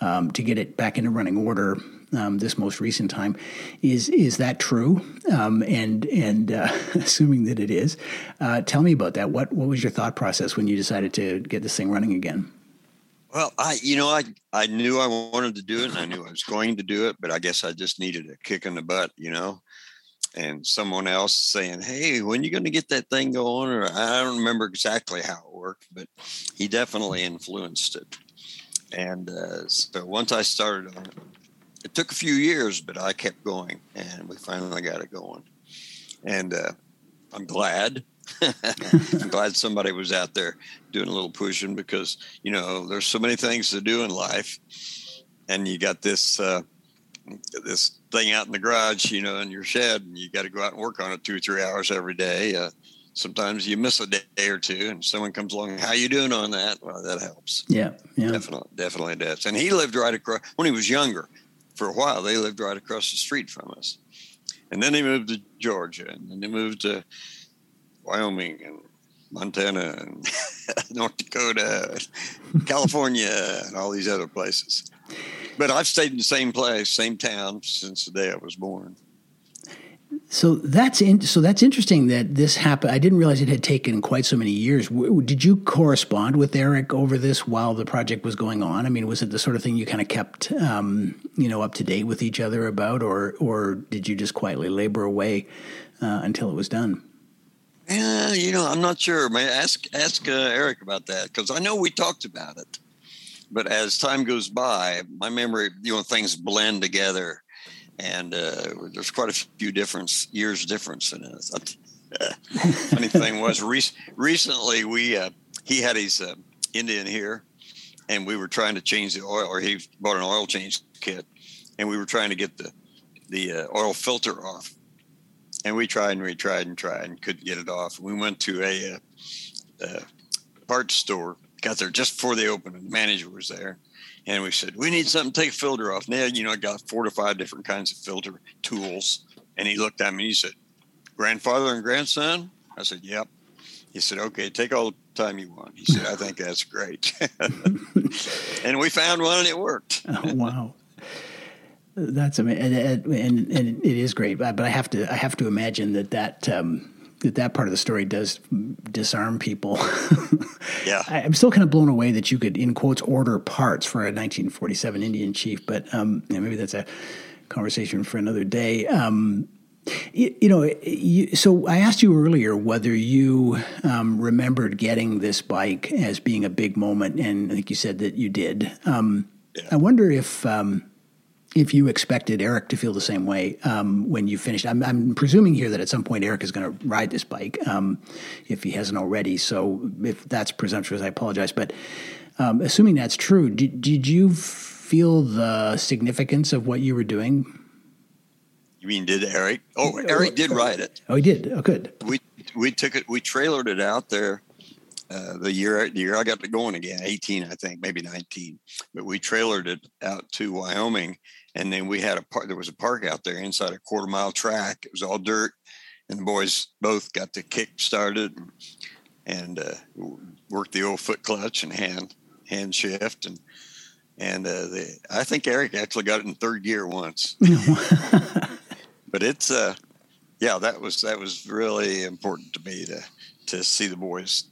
um, to get it back into running order um, this most recent time. Is is that true? Um, and and uh, assuming that it is, uh, tell me about that. What what was your thought process when you decided to get this thing running again? Well, I you know I I knew I wanted to do it, and I knew I was going to do it, but I guess I just needed a kick in the butt, you know. And someone else saying, "Hey, when you going to get that thing going?" Or I don't remember exactly how it worked, but he definitely influenced it. And uh, so once I started on it, it took a few years, but I kept going, and we finally got it going. And uh, I'm glad. I'm glad somebody was out there doing a little pushing because you know there's so many things to do in life, and you got this uh, this thing out in the garage, you know, in your shed, and you got to go out and work on it two or three hours every day. Uh, sometimes you miss a day or two, and someone comes along, "How you doing on that?" Well, that helps. Yeah, yeah, definitely, definitely does. And he lived right across when he was younger. For a while, they lived right across the street from us, and then they moved to Georgia, and then they moved to Wyoming and Montana and North Dakota, California, and all these other places. But I've stayed in the same place, same town since the day I was born. So that's in, so that's interesting that this happened. I didn't realize it had taken quite so many years. Did you correspond with Eric over this while the project was going on? I mean, was it the sort of thing you kind of kept, um, you know, up to date with each other about, or or did you just quietly labor away uh, until it was done? Yeah, you know, I'm not sure. May ask ask uh, Eric about that because I know we talked about it, but as time goes by, my memory, you know, things blend together, and uh, there's quite a few difference years difference in it. funny thing was, re- recently we uh, he had his uh, Indian here, and we were trying to change the oil, or he bought an oil change kit, and we were trying to get the the uh, oil filter off and we tried and we tried and tried and couldn't get it off. We went to a, a, uh, a parts store, got there just before they opened, and the manager was there. And we said, We need something to take a filter off. Now, you know, I got four to five different kinds of filter tools. And he looked at me and he said, Grandfather and grandson? I said, Yep. He said, Okay, take all the time you want. He said, I think that's great. and we found one and it worked. oh, wow. That's amazing, and, and, and, it is great. But I have to I have to imagine that that um, that that part of the story does disarm people. yeah, I, am still kind of blown away that you could, in quotes, order parts for a 1947 Indian chief. But um, yeah, maybe that's a conversation for another day. Um, you, you, know, you, so I asked you earlier whether you um, remembered getting this bike as being a big moment, and I think you said that you did. Um, yeah. I wonder if um, if you expected Eric to feel the same way um, when you finished. I'm, I'm, presuming here that at some point Eric is going to ride this bike um, if he hasn't already. So if that's presumptuous, I apologize. But um, assuming that's true, did, did you feel the significance of what you were doing? You mean did Eric? Oh, Eric did ride it. Oh, he did. Oh, good. We we took it. We trailered it out there. Uh, the year the year I got to going again, 18, I think, maybe 19. But we trailered it out to Wyoming and then we had a park. There was a park out there inside a quarter mile track. It was all dirt, and the boys both got the kick started and, and uh, worked the old foot clutch and hand hand shift and and uh, the, I think Eric actually got it in third gear once. but it's uh yeah that was that was really important to me to to see the boys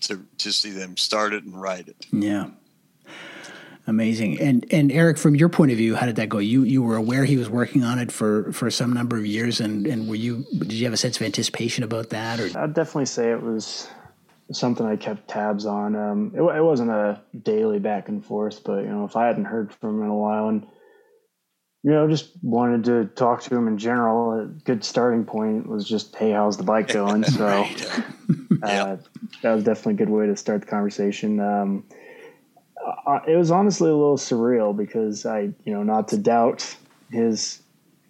to to see them start it and ride it. Yeah. Amazing. And and Eric, from your point of view, how did that go? You you were aware he was working on it for for some number of years, and and were you did you have a sense of anticipation about that? Or I'd definitely say it was something I kept tabs on. Um, it, it wasn't a daily back and forth, but you know, if I hadn't heard from him in a while, and you know, just wanted to talk to him in general. A good starting point was just, "Hey, how's the bike going?" So uh, that was definitely a good way to start the conversation. Um, uh, it was honestly a little surreal because I, you know, not to doubt his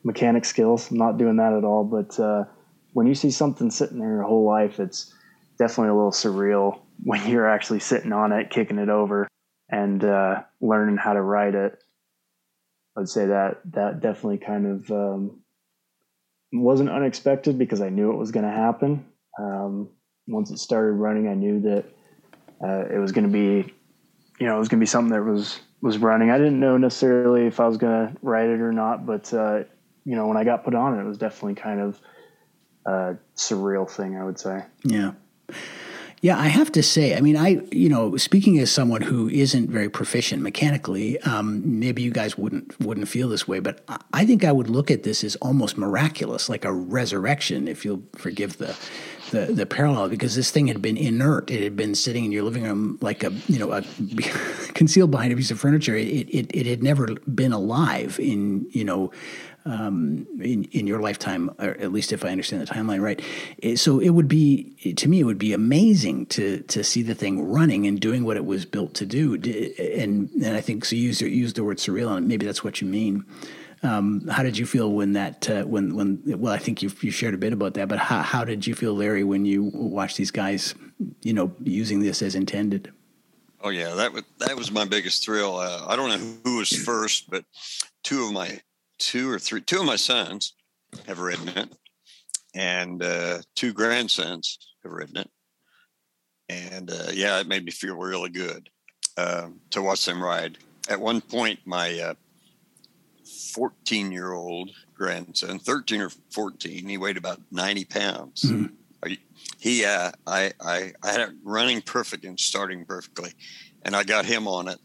mechanic skills. I'm not doing that at all. But uh, when you see something sitting there your whole life, it's definitely a little surreal when you're actually sitting on it, kicking it over, and uh, learning how to ride it. I'd say that that definitely kind of um, wasn't unexpected because I knew it was going to happen. Um, once it started running, I knew that uh, it was going to be you know, it was going to be something that was was running. I didn't know necessarily if I was going to write it or not, but uh, you know, when I got put on it, it was definitely kind of a surreal thing. I would say. Yeah. Yeah, I have to say, I mean, I, you know, speaking as someone who isn't very proficient mechanically, um, maybe you guys wouldn't wouldn't feel this way, but I think I would look at this as almost miraculous, like a resurrection, if you'll forgive the the, the parallel because this thing had been inert. It had been sitting in your living room like a you know a concealed behind a piece of furniture. It, it, it had never been alive in, you know, um, in, in your lifetime, or at least if I understand the timeline right. So it would be, to me, it would be amazing to, to see the thing running and doing what it was built to do. And, and I think, so you used, used the word surreal, and maybe that's what you mean. Um, how did you feel when that uh, when when well I think you you shared a bit about that, but how how did you feel, Larry, when you watched these guys, you know, using this as intended? Oh yeah, that was that was my biggest thrill. Uh, I don't know who was first, but two of my two or three two of my sons have ridden it, and uh, two grandsons have ridden it, and uh, yeah, it made me feel really good um, to watch them ride. At one point, my uh, 14 year old grandson, 13 or 14. He weighed about 90 pounds. Mm-hmm. He, uh, I, I, I had it running perfect and starting perfectly, and I got him on it,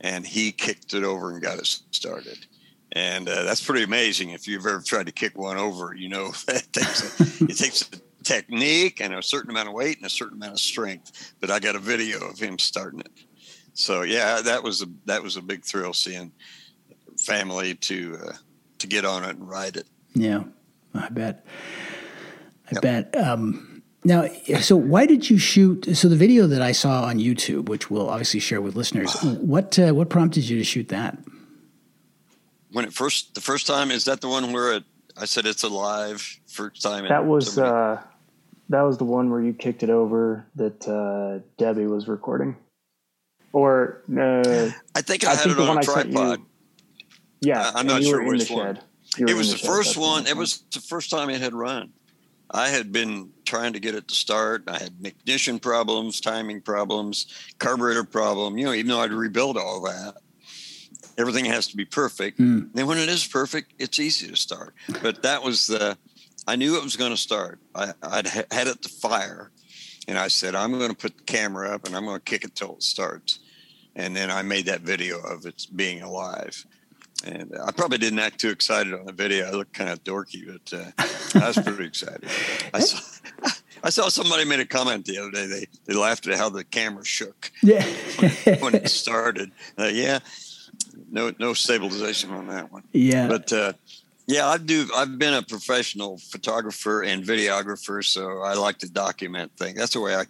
and he kicked it over and got it started. And uh, that's pretty amazing. If you've ever tried to kick one over, you know that takes a, it takes a technique and a certain amount of weight and a certain amount of strength. But I got a video of him starting it. So yeah, that was a that was a big thrill seeing family to uh, to get on it and ride it. Yeah, I bet. I yep. bet. Um, now, so why did you shoot? So the video that I saw on YouTube, which we'll obviously share with listeners, what uh, what prompted you to shoot that? When it first, the first time, is that the one where it, I said it's alive first time? That was uh, that was the one where you kicked it over that uh, Debbie was recording, or uh, I think I, I had think it on a tripod. Yeah, I'm not sure which one. It was the, the first one. It was the first time it had run. I had been trying to get it to start. I had ignition problems, timing problems, carburetor problem. You know, even though I'd rebuild all that, everything has to be perfect. Mm. And when it is perfect, it's easy to start. But that was the. I knew it was going to start. I, would had it to fire, and I said, "I'm going to put the camera up, and I'm going to kick it till it starts." And then I made that video of it being alive and I probably didn't act too excited on the video. I looked kind of dorky, but uh, I was pretty excited. I saw, I saw somebody made a comment the other day. They they laughed at how the camera shook. Yeah, when, when it started. Uh, yeah, no no stabilization on that one. Yeah, but uh, yeah, I do. I've been a professional photographer and videographer, so I like to document things. That's the way I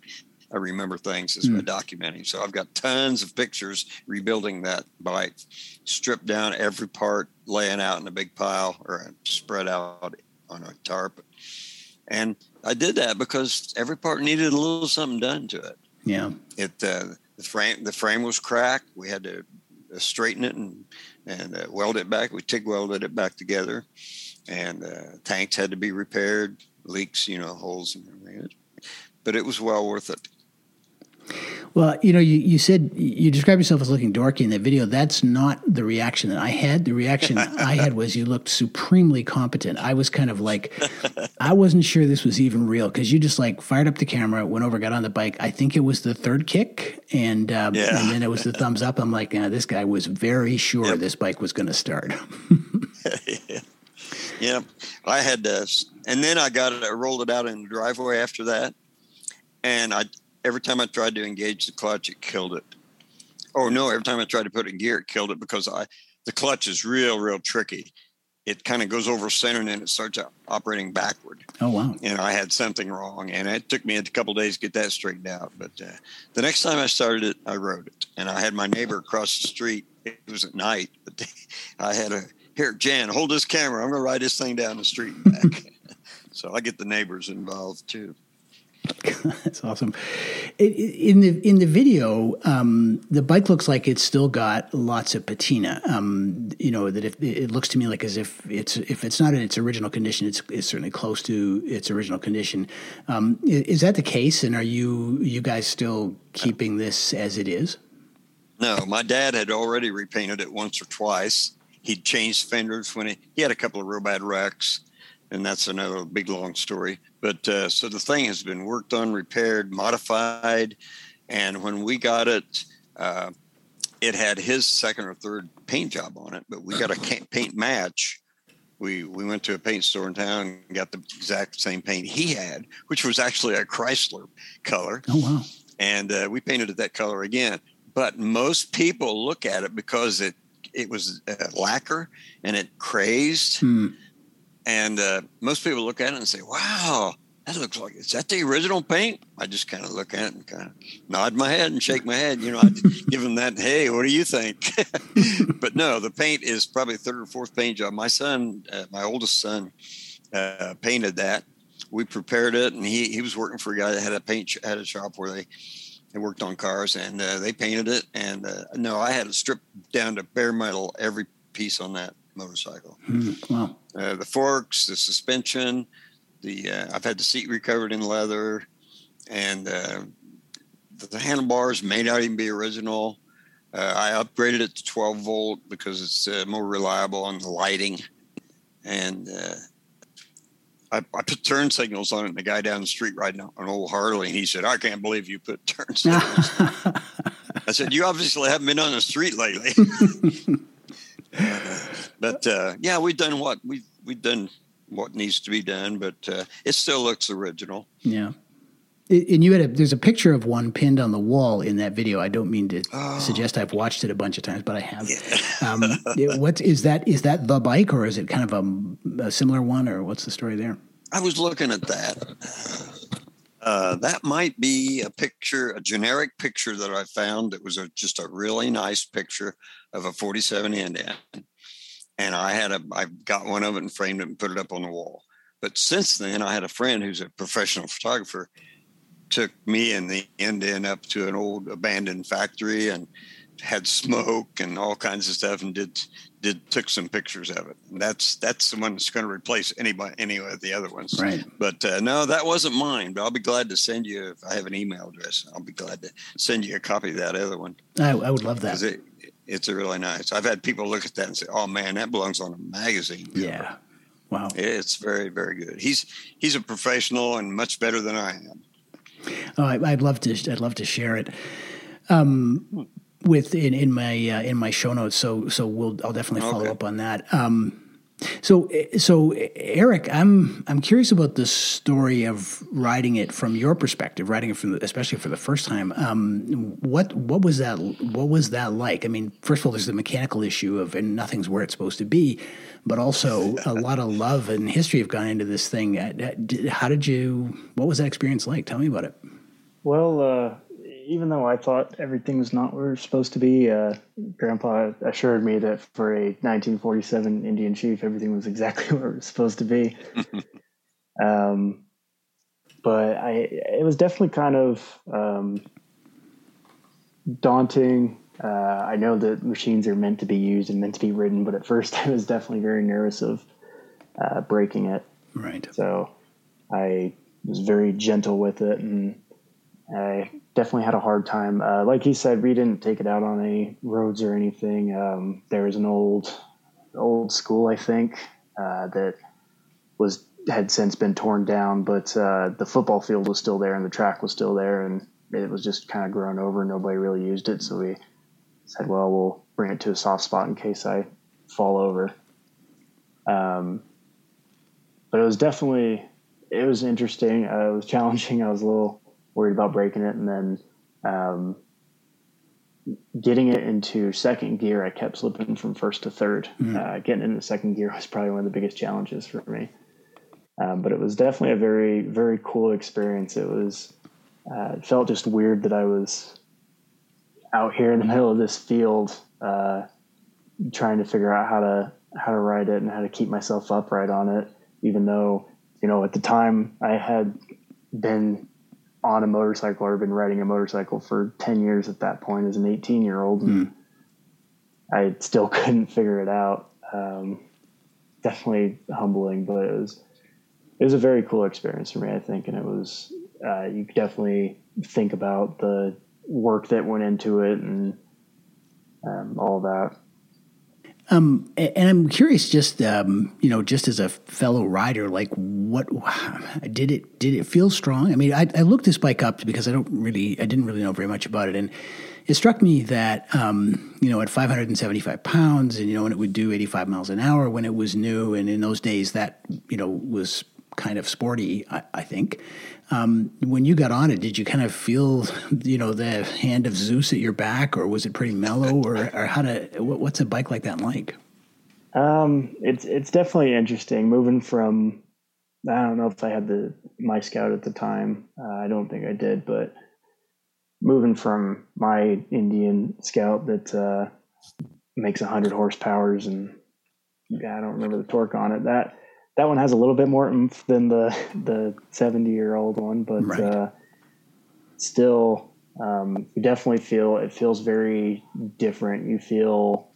I remember things mm. by documenting. So I've got tons of pictures rebuilding that bike, stripped down every part, laying out in a big pile or spread out on a tarp. And I did that because every part needed a little something done to it. Yeah. It uh, the frame the frame was cracked. We had to straighten it and and uh, weld it back. We TIG welded it back together, and uh, tanks had to be repaired, leaks, you know, holes and everything. But it was well worth it. Well, you know, you, you said you described yourself as looking dorky in that video. That's not the reaction that I had. The reaction I had was you looked supremely competent. I was kind of like, I wasn't sure this was even real because you just like fired up the camera, went over, got on the bike. I think it was the third kick, and um, yeah. and then it was the thumbs up. I'm like, this guy was very sure yep. this bike was going to start. yeah. yeah, I had this, and then I got it, I rolled it out in the driveway after that, and I every time I tried to engage the clutch, it killed it. Oh no! Every time I tried to put it in gear, it killed it because I the clutch is real, real tricky. It kind of goes over center and then it starts operating backward. Oh wow! And I had something wrong, and it took me a couple days to get that straightened out. But uh, the next time I started it, I rode it, and I had my neighbor across the street. It was at night, but I had a here, Jan, hold this camera. I'm going to ride this thing down the street and back. so I get the neighbors involved too. That's awesome. in the in the video, um, the bike looks like it's still got lots of patina. Um, you know that if it looks to me like as if it's if it's not in its original condition, it's it's certainly close to its original condition. Um, is that the case? And are you you guys still keeping this as it is? No, my dad had already repainted it once or twice. He'd changed fenders when he, he had a couple of real bad wrecks and that's another big long story. But uh, so the thing has been worked on, repaired, modified, and when we got it, uh, it had his second or third paint job on it. But we got a paint match. We we went to a paint store in town and got the exact same paint he had, which was actually a Chrysler color. Oh wow! And uh, we painted it that color again. but most people look at it because it it was lacquer and it crazed, Hmm. And uh, most people look at it and say, "Wow." That looks like is that the original paint? I just kind of look at it and kind of nod my head and shake my head. You know, I give them that. Hey, what do you think? but no, the paint is probably third or fourth paint job. My son, uh, my oldest son, uh, painted that. We prepared it, and he he was working for a guy that had a paint had a shop where they they worked on cars, and uh, they painted it. And uh, no, I had it stripped down to bare metal, every piece on that motorcycle. Hmm. Wow. Uh, the forks, the suspension, the uh, I've had the seat recovered in leather, and uh, the, the handlebars may not even be original. Uh, I upgraded it to 12 volt because it's uh, more reliable on the lighting, and uh, I, I put turn signals on it. And the guy down the street riding an old Harley, and he said, "I can't believe you put turn signals." I said, "You obviously haven't been on the street lately." but uh, yeah, we've done what we we've done what needs to be done, but uh, it still looks original. Yeah. And you had a there's a picture of one pinned on the wall in that video. I don't mean to Oh. suggest I've watched it a bunch of times, but I have. Um, it- what is that? Is that the bike, or is it kind of a, a similar one, or what's the story there? I was looking at that. Uh, that might be a picture, a generic picture that I found that was a, just a really nice picture of a 47 Indian. And I had a, I got one of it and framed it and put it up on the wall. But since then, I had a friend who's a professional photographer, took me and the end Indian up to an old abandoned factory and had smoke and all kinds of stuff and did did took some pictures of it. And that's that's the one that's going to replace anybody any of the other ones. Right. But uh, no, that wasn't mine. But I'll be glad to send you if I have an email address. I'll be glad to send you a copy of that other one I, I would love that. it it's really nice. I've had people look at that and say, "Oh man, that belongs on a magazine." cover." Yeah. Wow. it's very very good. He's he's a professional and much better than I am. Oh, I, I'd love to. I'd love to share it. Um, with in in my uh, in my show notes. So so we'll I'll definitely follow Okay. up on that. Um, so so Eric, I'm I'm curious about the story of writing it from your perspective, writing it from the, especially for the first time. Um, what what was that? What was that like? I mean, first of all, there's the mechanical issue of and nothing's where it's supposed to be, but also a lot of love and history have gone into this thing. Uh, How did you? What was that experience like? Tell me about it. Well, uh, even though I thought everything was not where it's supposed to be, uh, Grandpa assured me that for a 1947 Indian chief, everything was exactly where it was supposed to be. um, but I, it was definitely kind of um, daunting. Uh, I know that machines are meant to be used and meant to be ridden, but at first I was definitely very nervous of uh, breaking it. Right. So I was very gentle with it and I definitely had a hard time. Uh, like he said, we didn't take it out on any roads or anything. Um, there was an old, old school, I think, uh, that was had since been torn down, but uh, the football field was still there and the track was still there, and it was just kind of grown over. Nobody really used it, so we said, "Well, we'll bring it to a soft spot in case I fall over." Um, but it was definitely it was interesting. Uh, it was challenging. I was a little worried about breaking it, and then um, getting it into second gear. I kept slipping from first to 3rd Uh, getting into second gear was probably one of the biggest challenges for me. Um, but it was definitely a very very cool experience. It was uh, it felt just weird that I was out here in the middle of this field uh, trying to figure out how to how to ride it and how to keep myself upright on it even though you know at the time i had been on a motorcycle or been riding a motorcycle for 10 years at that point as an 18 year old and i still couldn't figure it out. Um, definitely humbling but it was it was a very cool experience for me i think and it was uh, you could definitely think about the work that went into it and um, all that Um, and I'm curious, just um, you know, just as a fellow rider, like what did it did it feel strong? I mean, I, I looked this bike up because I don't really, I didn't really know very much about it, and it struck me that um, you know, at 575 pounds, and you know, when it would do 85 miles an hour when it was new, and in those days, that you know was kind of sporty, I, I think. Um, when you got on it, did you kind of feel, you know, the hand of Zeus at your back, or was it pretty mellow, or, or how to? What's a bike like that like? Um, it's it's definitely interesting moving from. I don't know if I had the my scout at the time. Uh, I don't think I did, but moving from my Indian scout that uh, makes 100 horsepowers and yeah, I don't remember the torque on it. That that one has a little bit more oomph than the the 70 year old one, but right. uh, still, um, you definitely feel it feels very different. You feel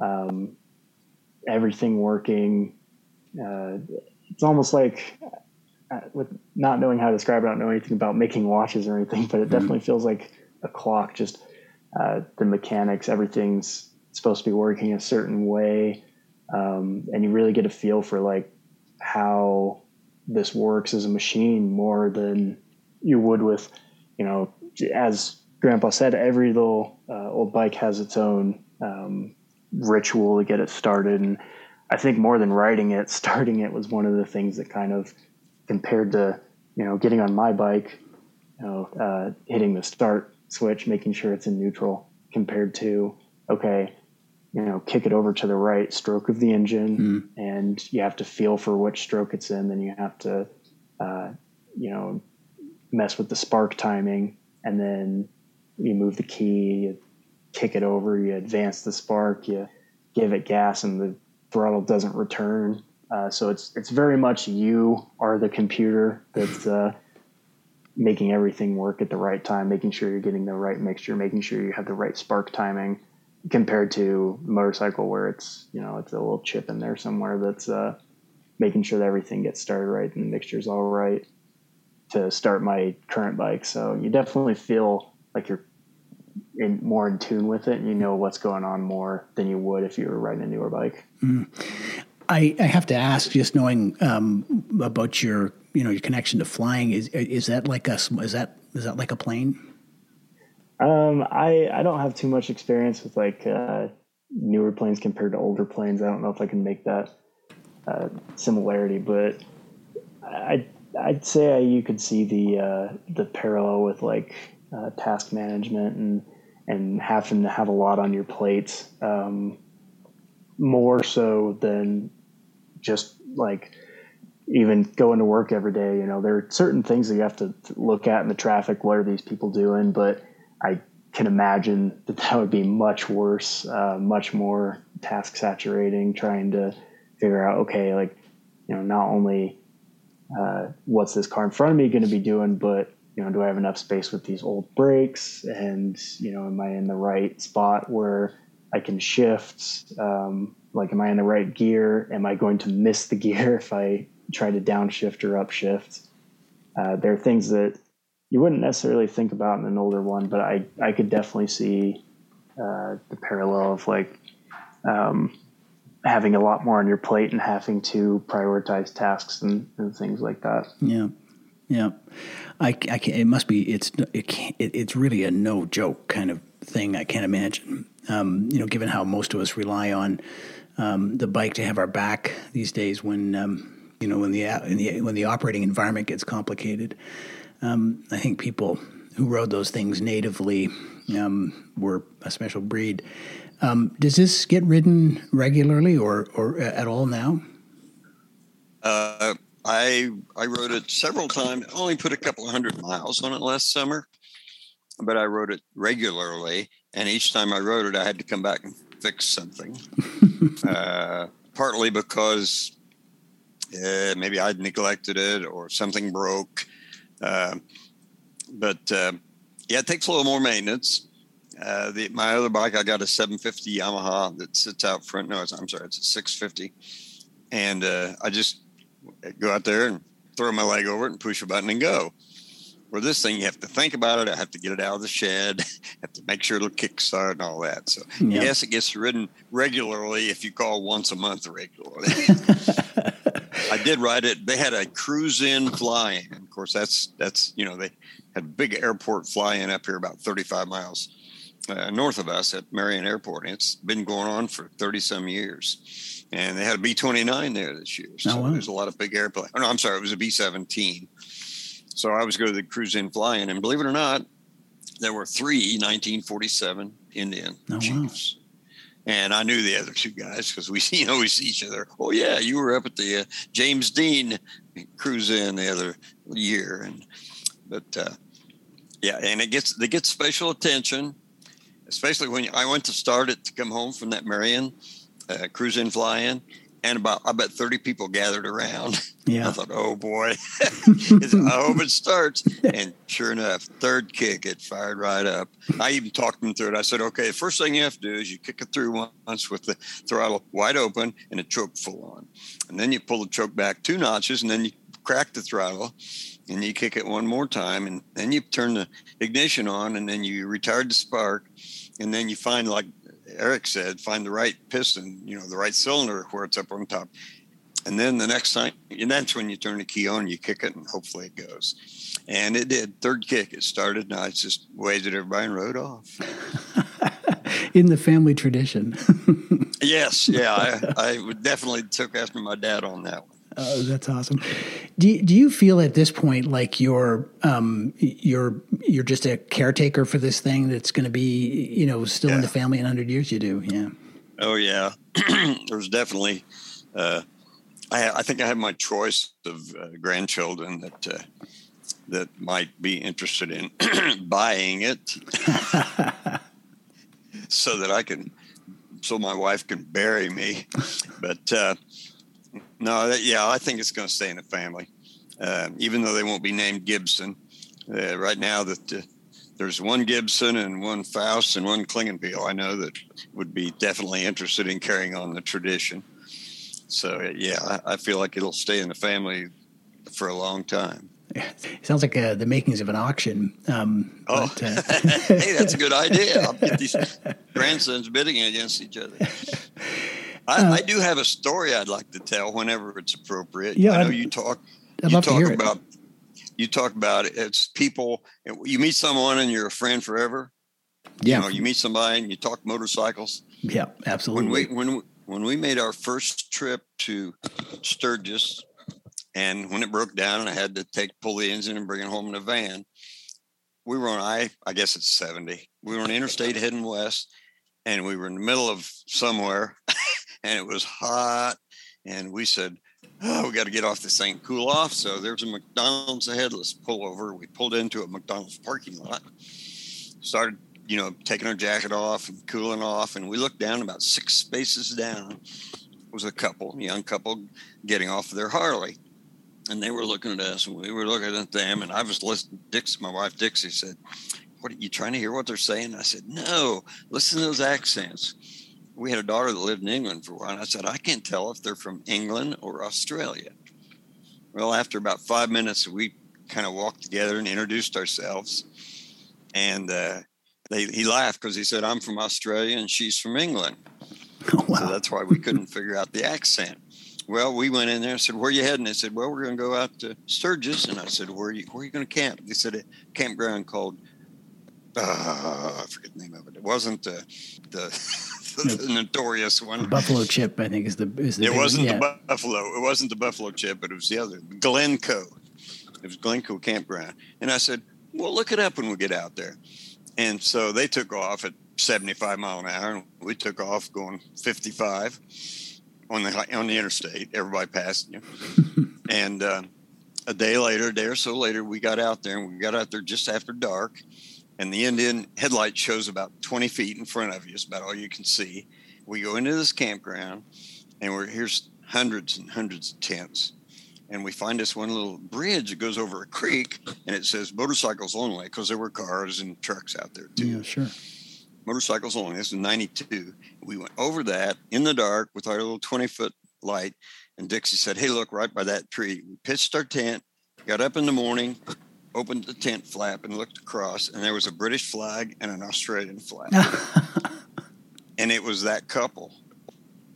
um, everything working. Uh, it's almost like uh, with not knowing how to describe it, I don't know anything about making watches or anything, but it mm-hmm. definitely feels like a clock. Just uh, the mechanics, everything's supposed to be working a certain way, um, and you really get a feel for like how this works as a machine more than you would with, you know, as Grandpa said, every little uh, old bike has its own um, ritual to get it started, and I think more than riding it, starting it was one of the things that kind of compared to you know getting on my bike, you know, uh, hitting the start switch, making sure it's in neutral, compared to okay, you know, kick it over to the right stroke of the engine, mm. and you have to feel for which stroke it's in. Then you have to, uh, you know, mess with the spark timing, and then you move the key, you kick it over, you advance the spark, you give it gas, and the throttle doesn't return. Uh, so it's it's very much you are the computer that's uh, making everything work at the right time, making sure you're getting the right mixture, making sure you have the right spark timing, compared to motorcycle where it's you know it's a little chip in there somewhere that's uh, making sure that everything gets started right and the mixture's all right to start my current bike. So you definitely feel like you're in, more in tune with it and you know what's going on more than you would if you were riding a newer bike. Mm. I, I, have to ask, just knowing um, about your, you know, your connection to flying, is is that like a is that is that like a plane? Um, I I don't have too much experience with like uh, newer planes compared to older planes. I don't know if I can make that uh, similarity, but I I'd say you could see the uh, the parallel with like uh, task management and and having to have a lot on your plate, um, more so than just like even going to work every day. You know, there are certain things that you have to look at in the traffic. What are these people doing? But I can imagine that that would be much worse, uh, much more task saturating. Trying to figure out, okay, like you know, not only uh, what's this car in front of me going to be doing, but you know, do I have enough space with these old brakes? And, you know, am I in the right spot where I can shift? Um, like, am I in the right gear? Am I going to miss the gear if I try to downshift or upshift? Uh, there are things that you wouldn't necessarily think about in an older one, but I, I could definitely see uh, the parallel of like um, having a lot more on your plate and having to prioritize tasks and, and things like that. Yeah. Yeah, I, I can, it must be it's it, it, it's really a no joke kind of thing. I can't imagine. Um, you know, given how most of us rely on um, the bike to have our back these days, when um, you know when the, the, when the operating environment gets complicated, um, I think people who rode those things natively um, were a special breed. Um, does this get ridden regularly or or at all now? Uh, I I rode it several times. I only put a couple hundred miles on it last summer, but I rode it regularly, and each time I rode it, I had to come back and fix something. uh, partly because uh, maybe I'd neglected it or something broke. Uh, but uh, yeah, it takes a little more maintenance. Uh, the, my other bike, I got a 750 Yamaha that sits out front. No, I'm sorry, it's a 650, and uh, I just go out there and throw my leg over it and push a button and go. Where this thing, you have to think about it. I have to get it out of the shed, have to make sure it'll kickstart and all that. So, yes, it gets ridden regularly if you call once a month regularly. I did ride it. They had a cruise in fly in. Of course, that's, that's, you know, they had a big airport fly in up here about 35 miles uh, north of us at Marion Airport. And it's been going on for 30 some years and they had a B 29 there this year. So Oh, wow. there's a lot of big airplanes. Oh, no, I'm sorry, it was a B 17. So I was going to the cruise in flying, and believe it or not, there were three 1947 Indian Oh, wow. And I knew the other two guys because we, you know, we see each other. Oh yeah, you were up at the uh, James Dean cruise in the other year, and but uh, yeah, and it gets they get special attention, especially when I went to start it to come home from that Marion uh, cruise in fly in, and about I bet thirty people gathered around. Yeah, I thought, oh boy, I hope it starts. And sure enough, third kick, it fired right up. I even talked them through it. I said, okay, the first thing you have to do is you kick it through once with the throttle wide open and the choke full on. And then you pull the choke back two notches and then you crack the throttle and you kick it one more time. And then you turn the ignition on and then you retard the spark. And then you find, like Eric said, find the right piston, you know, the right cylinder where it's up on top. And then the next time, and that's when you turn the key on, you kick it, and hopefully it goes. And it did. Third kick, it started, and I just waved at everybody and rode off. In the family tradition. Yes, yeah, I, I definitely took after my dad on that one. Oh, that's awesome. Do you, do you feel at this point like you're um, you're you're just a caretaker for this thing that's going to be you know still in the family in hundred years? You do, yeah. Oh yeah, there's definitely. Uh, I, I think I have my choice of uh, grandchildren that uh, that might be interested in buying it, so that I can, so my wife can bury me. But uh, no, that, yeah, I think it's going to stay in the family, uh, even though they won't be named Gibson. Uh, right now, that uh, there's one Gibson and one Faust and one Klingenpeel. I know that would be definitely interested in carrying on the tradition. So yeah, I, I feel like it'll stay in the family for a long time. Sounds like uh, the makings of an auction. Um, Oh, but, uh, hey, that's a good idea. I'll get these grandsons bidding against each other. I, uh, I do have a story I'd like to tell whenever it's appropriate. Yeah, I know I'd- you talk. I'd you talk hear it. about. You talk about it. It's people. You meet someone and you're a friend forever. yeah, You know, you meet somebody and you talk motorcycles. yeah, absolutely. when we when we, when we made our first trip to Sturgis, and when it broke down and I had to take pull the engine and bring it home in a van, we were on I I guess it's seventy. We were on interstate heading west, and we were in the middle of somewhere, and it was hot, and we said. Oh, we got to get off this thing, cool off. So there's a McDonald's ahead. Let's pull over. We pulled into a McDonald's parking lot. Started you know, taking our jacket off and cooling off. And we looked down about six spaces down was a couple, a young couple getting off of their Harley. And they were looking at us and we were looking at them. And I was listening, Dixie, my wife Dixie said, What are you trying to hear what they're saying? I said, No, listen to those accents. We had a daughter that lived in England for a while. And I said, I can't tell if they're from England or Australia. Well, after about five minutes, we kind of walked together and introduced ourselves. And uh, they, he laughed because he said, I'm from Australia and she's from England. oh, wow. So that's why we couldn't figure out the accent. Well, we went in there and said, Where are you heading? They said, Well, we're going to go out to Sturgis. And I said, Where are you, where are you going to camp? They said, A campground called, uh, I forget the name of it. It wasn't uh, the, the, notorious one. Buffalo Chip, I think, is the is the. It wasn't yeah. the Buffalo. It wasn't the Buffalo Chip, but it was the other, Glencoe. It was Glencoe Campground. And I said, Well, look it up when we get out there. And so they took off at 75 mile an hour, and we took off going 55 on the on the interstate. Everybody passed you. and uh, a day later, a day or so later, we got out there, and we got out there just after dark. And the Indian headlight shows about 20 feet in front of you. It's about all you can see. We go into this campground, and we're here's hundreds and hundreds of tents. And we find this one little bridge that goes over a creek, and it says motorcycles only because there were cars and trucks out there too Yeah, sure. motorcycles only. This is 92. We went over that in the dark with our little 20 foot light. And Dixie said, Hey, look right by that tree. We pitched our tent, got up in the morning, opened the tent flap and looked across, and there was a British flag and an Australian flag. and it was that couple.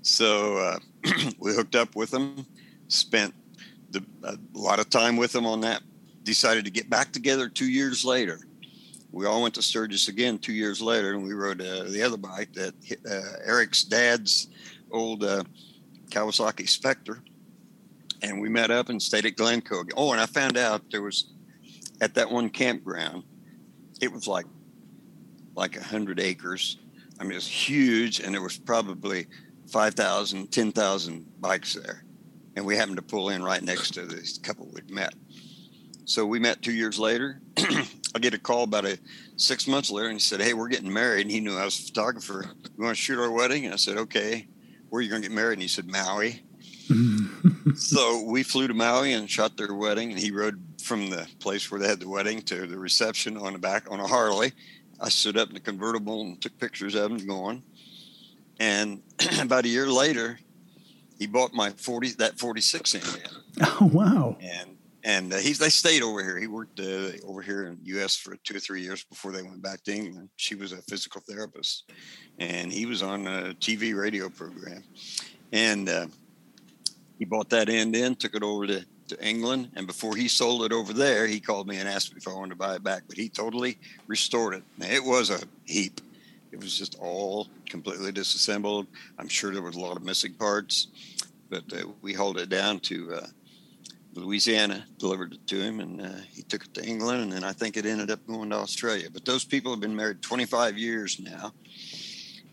So uh, we hooked up with them, spent the, a lot of time with them on that, decided to get back together two years later we all went to Sturgis again two years later, and we rode uh, the other bike that uh, Eric's dad's old uh, Kawasaki Spectre, and we met up and stayed at Glencoe. Oh, and I found out there was at that one campground. It was like like a hundred acres. I mean, it was huge, and there was probably 5,000, 10,000 bikes there. And we happened to pull in right next to this couple we'd met. So we met two years later. I get a call about a six months later, and he said, "Hey, we're getting married." And he knew I was a photographer. You want to shoot our wedding? And I said, "Okay." Where are you going to get married? And he said, "Maui." so we flew to Maui and shot their wedding. And he rode from the place where they had the wedding to the reception on the back on a Harley. I stood up in the convertible and took pictures of him going. And about a year later, he bought my 40 that 46 Indian. Oh wow! And and uh, he's they stayed over here. He worked uh, over here in the U.S. for two or three years before they went back to England. She was a physical therapist, and he was on a TV radio program, and uh, he bought that Indian, took it over to, to England, and before he sold it over there, he called me and asked me if I wanted to buy it back. But he totally restored it. Now, it was a heap. It was just all completely disassembled. I'm sure there was a lot of missing parts, but uh, we hauled it down to uh, Louisiana, delivered it to him, and uh, he took it to England, and then I think it ended up going to Australia. But those people have been married 25 years now.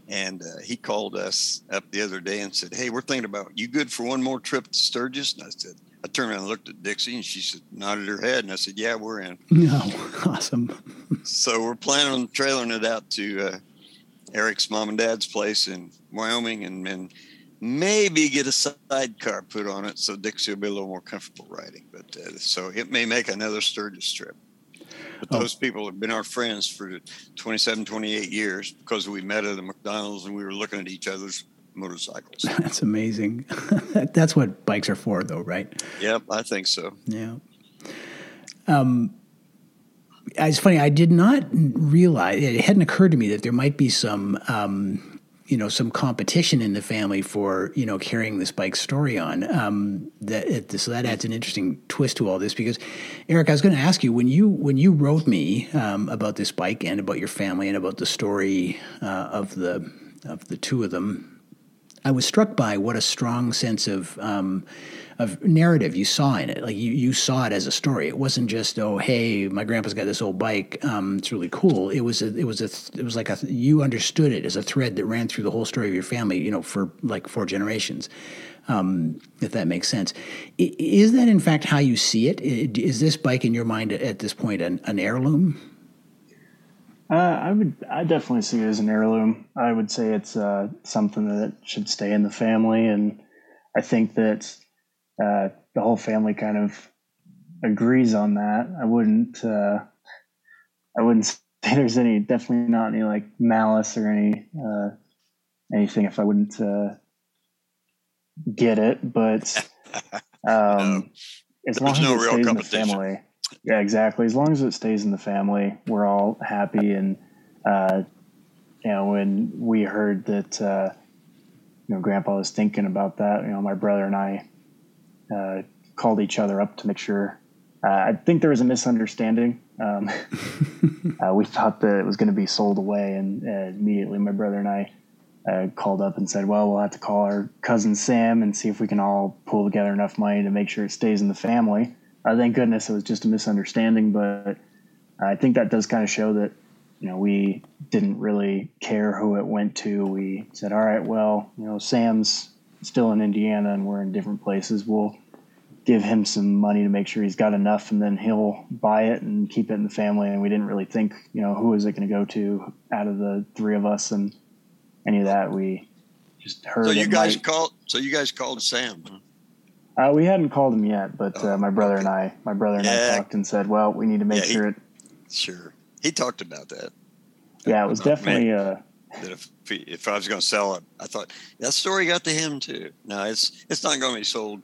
And uh, he called us up the other day and said, Hey, we're thinking about you good for one more trip to Sturgis? And I said, I turned around and looked at Dixie and she said, nodded her head. And I said, Yeah, we're in. No, awesome. so we're planning on trailing it out to uh, Eric's mom and dad's place in Wyoming and then maybe get a sidecar put on it so Dixie will be a little more comfortable riding. But uh, so it may make another Sturgis trip. But Oh. those people have been our friends for 27, 28 years because we met at a McDonald's and we were looking at each other's motorcycles. That's amazing. That's what bikes are for, though, right? yep, I think so. Yeah. Um, it's funny. I did not realize it hadn't occurred to me that there might be some, um, you know, some competition in the family for you know carrying this bike story on. Um, that it, so that adds an interesting twist to all this because, Eric, I was going to ask you when you when you wrote me um, about this bike and about your family and about the story uh, of the of the two of them. I was struck by what a strong sense of um, of narrative you saw in it. Like you, you saw it as a story. It wasn't just oh hey my grandpa's got this old bike. Um, it's really cool. It was a, it was a it was like a you understood it as a thread that ran through the whole story of your family. You know for like four generations. Um, if that makes sense, is that in fact how you see it? Is this bike in your mind at this point an, an heirloom? Uh, I would, I definitely see it as an heirloom. I would say it's uh, something that should stay in the family, and I think that uh, the whole family kind of agrees on that. I wouldn't, uh, I wouldn't say there's any, definitely not any like malice or any uh, anything if I wouldn't uh, get it, but um, as long There's as no it real stays in the competition. family. Yeah, exactly. As long as it stays in the family, we're all happy. And uh, you know, when we heard that, uh, you know, Grandpa was thinking about that, you know, my brother and I uh, called each other up to make sure. Uh, I think there was a misunderstanding. Um, uh, we thought that it was going to be sold away, and uh, immediately my brother and I uh, called up and said, "Well, we'll have to call our cousin Sam and see if we can all pull together enough money to make sure it stays in the family." Uh, thank goodness it was just a misunderstanding, but I think that does kind of show that you know we didn't really care who it went to. We said, "All right, well, you know, Sam's still in Indiana and we're in different places. We'll give him some money to make sure he's got enough, and then he'll buy it and keep it in the family." And we didn't really think, you know, who is it going to go to out of the three of us and any of that. We just heard. So you guys might- called. So you guys called Sam. huh? Uh, we hadn't called him yet, but uh, my brother and I, my brother and Yeah. I talked and said, "Well, we need to make Yeah, he- sure it." Sure. He talked about that. Yeah, it was Oh, definitely. Uh, That if if I was going to sell it, I thought that story got to him too. No, it's it's not going to be sold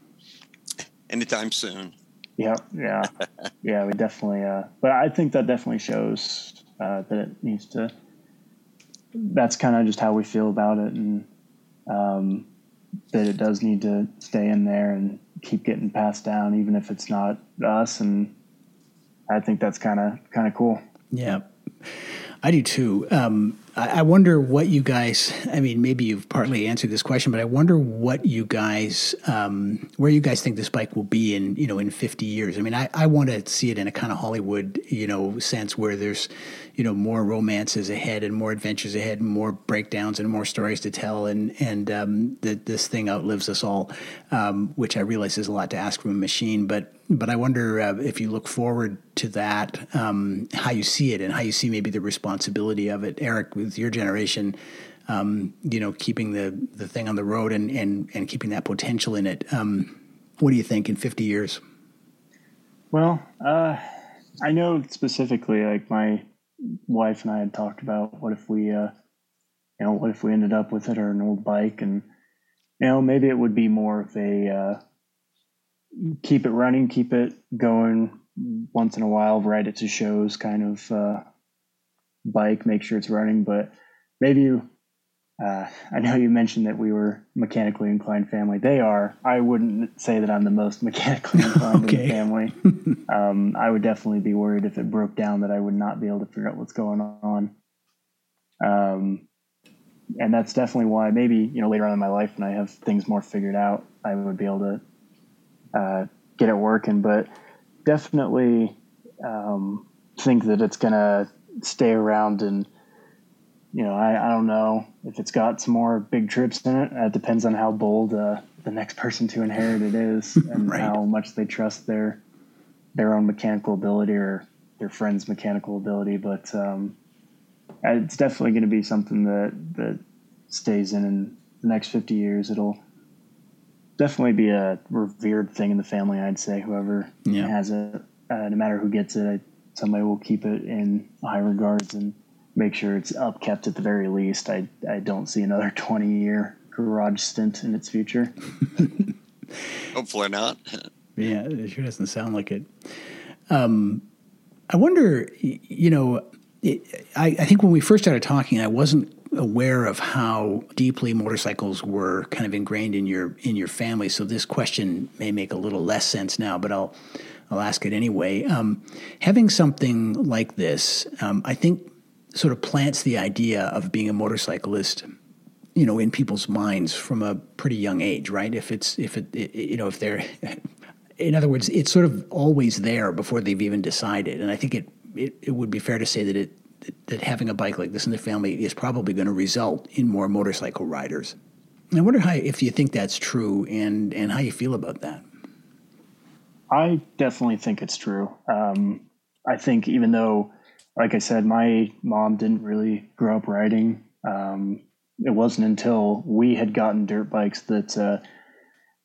anytime soon. yeah, yeah, yeah. We definitely. Uh, but I think that definitely shows uh, that it needs to. That's kind of just how we feel about it, and um, that it does need to stay in there and keep getting passed down, even if it's not us. And I think that's kind of kind of cool. Yeah, I do too. Um, I wonder what you guys. I mean, maybe you've partly answered this question, but I wonder what you guys, um, where you guys think this bike will be in, you know, in fifty years. I mean, I, I want to see it in a kind of Hollywood, you know, sense where there's, you know, more romances ahead and more adventures ahead, and more breakdowns and more stories to tell, and and um, that this thing outlives us all, um, which I realize is a lot to ask from a machine, but but I wonder uh, if you look forward to that, um, how you see it and how you see maybe the responsibility of it, Eric, with your generation. Um, you know, keeping the, the thing on the road and, and, and keeping that potential in it. Um, what do you think in 50 years? Well, uh, I know specifically, like my wife and I had talked about what if we, uh, you know, what if we ended up with it or an old bike and, you know, maybe it would be more of a, uh, keep it running, keep it going once in a while, ride it to shows kind of uh, bike, make sure it's running. But maybe you, uh, I know you mentioned that we were mechanically inclined family. They are. I wouldn't say that I'm the most mechanically inclined okay. in the family. um, I would definitely be worried if it broke down that I would not be able to figure out what's going on. Um, and that's definitely why maybe you know later on in my life when I have things more figured out, I would be able to uh, get it working. But definitely um, think that it's going to stay around and you know I, I don't know if it's got some more big trips in it it depends on how bold uh, the next person to inherit it is and right. how much they trust their their own mechanical ability or their friend's mechanical ability but um, it's definitely going to be something that that stays in in the next 50 years it'll definitely be a revered thing in the family. I'd say whoever yeah. has it, uh, no matter who gets it, I, somebody will keep it in high regards and make sure it's upkept at the very least. I I don't see another twenty year garage stint in its future. Hopefully not. yeah, it sure doesn't sound like it. Um, I wonder, you know, it, I, I think when we first started talking, I wasn't aware of how deeply motorcycles were kind of ingrained in your in your family. So this question may make a little less sense now, but I'll I'll ask it anyway. Um, having something like this, um, I think, sort of plants the idea of being a motorcyclist, you know, in people's minds from a pretty young age, right? If it's if it, it you know if they're in other words, it's sort of always there before they've even decided, and I think it, it, it would be fair to say that it that having a bike like this in the family is probably going to result in more motorcycle riders. I wonder how if you think that's true and and how you feel about that. I definitely think it's true. Um, I think even though, like I said, my mom didn't really grow up riding. Um, it wasn't until we had gotten dirt bikes that uh,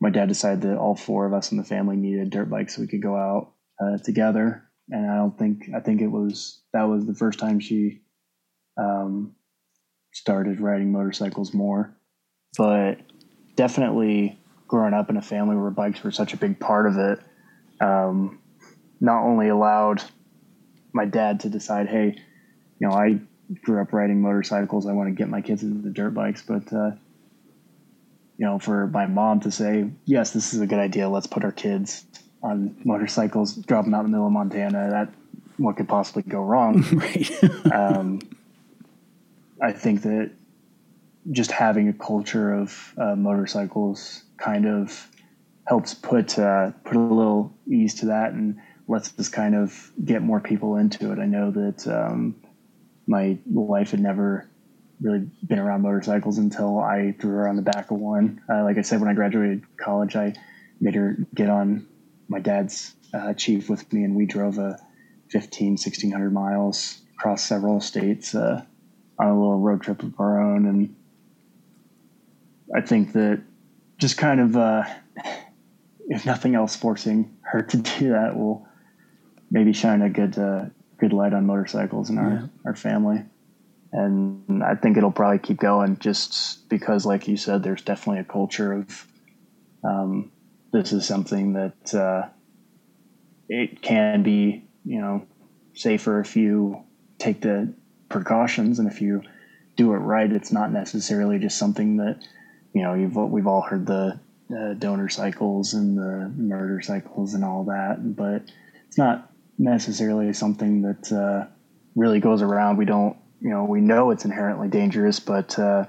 my dad decided that all four of us in the family needed dirt bikes so we could go out uh, together and I don't think I think it was that was the first time she um, started riding motorcycles more. But definitely growing up in a family where bikes were such a big part of it, um, not only allowed my dad to decide, hey, you know, I grew up riding motorcycles, I want to get my kids into the dirt bikes, but uh, you know, for my mom to say, yes, this is a good idea, let's put our kids on motorcycles, drop them out in the middle of Montana. That what could possibly go wrong? right. um, I think that just having a culture of uh, motorcycles kind of helps put uh, put a little ease to that and lets us kind of get more people into it. I know that um, my wife had never really been around motorcycles until I threw her on the back of one. Uh, like I said, when I graduated college, I made her get on my dad's uh, chief with me, and we drove a 15, 1600 miles across several states uh, on a little road trip of our own. And I think that just kind of, uh, if nothing else, forcing her to do that will maybe shine a good, uh, good light on motorcycles in our, yeah. our family. And I think it'll probably keep going just because, like you said, there's definitely a culture of um, this is something that uh, it can be, you know, safer if you take the precautions and if you do it right. It's not necessarily just something that, you know, you've we've all heard the uh, donor cycles and the murder cycles and all that, but it's not necessarily something that uh, really goes around. We don't you know we know it's inherently dangerous, but uh,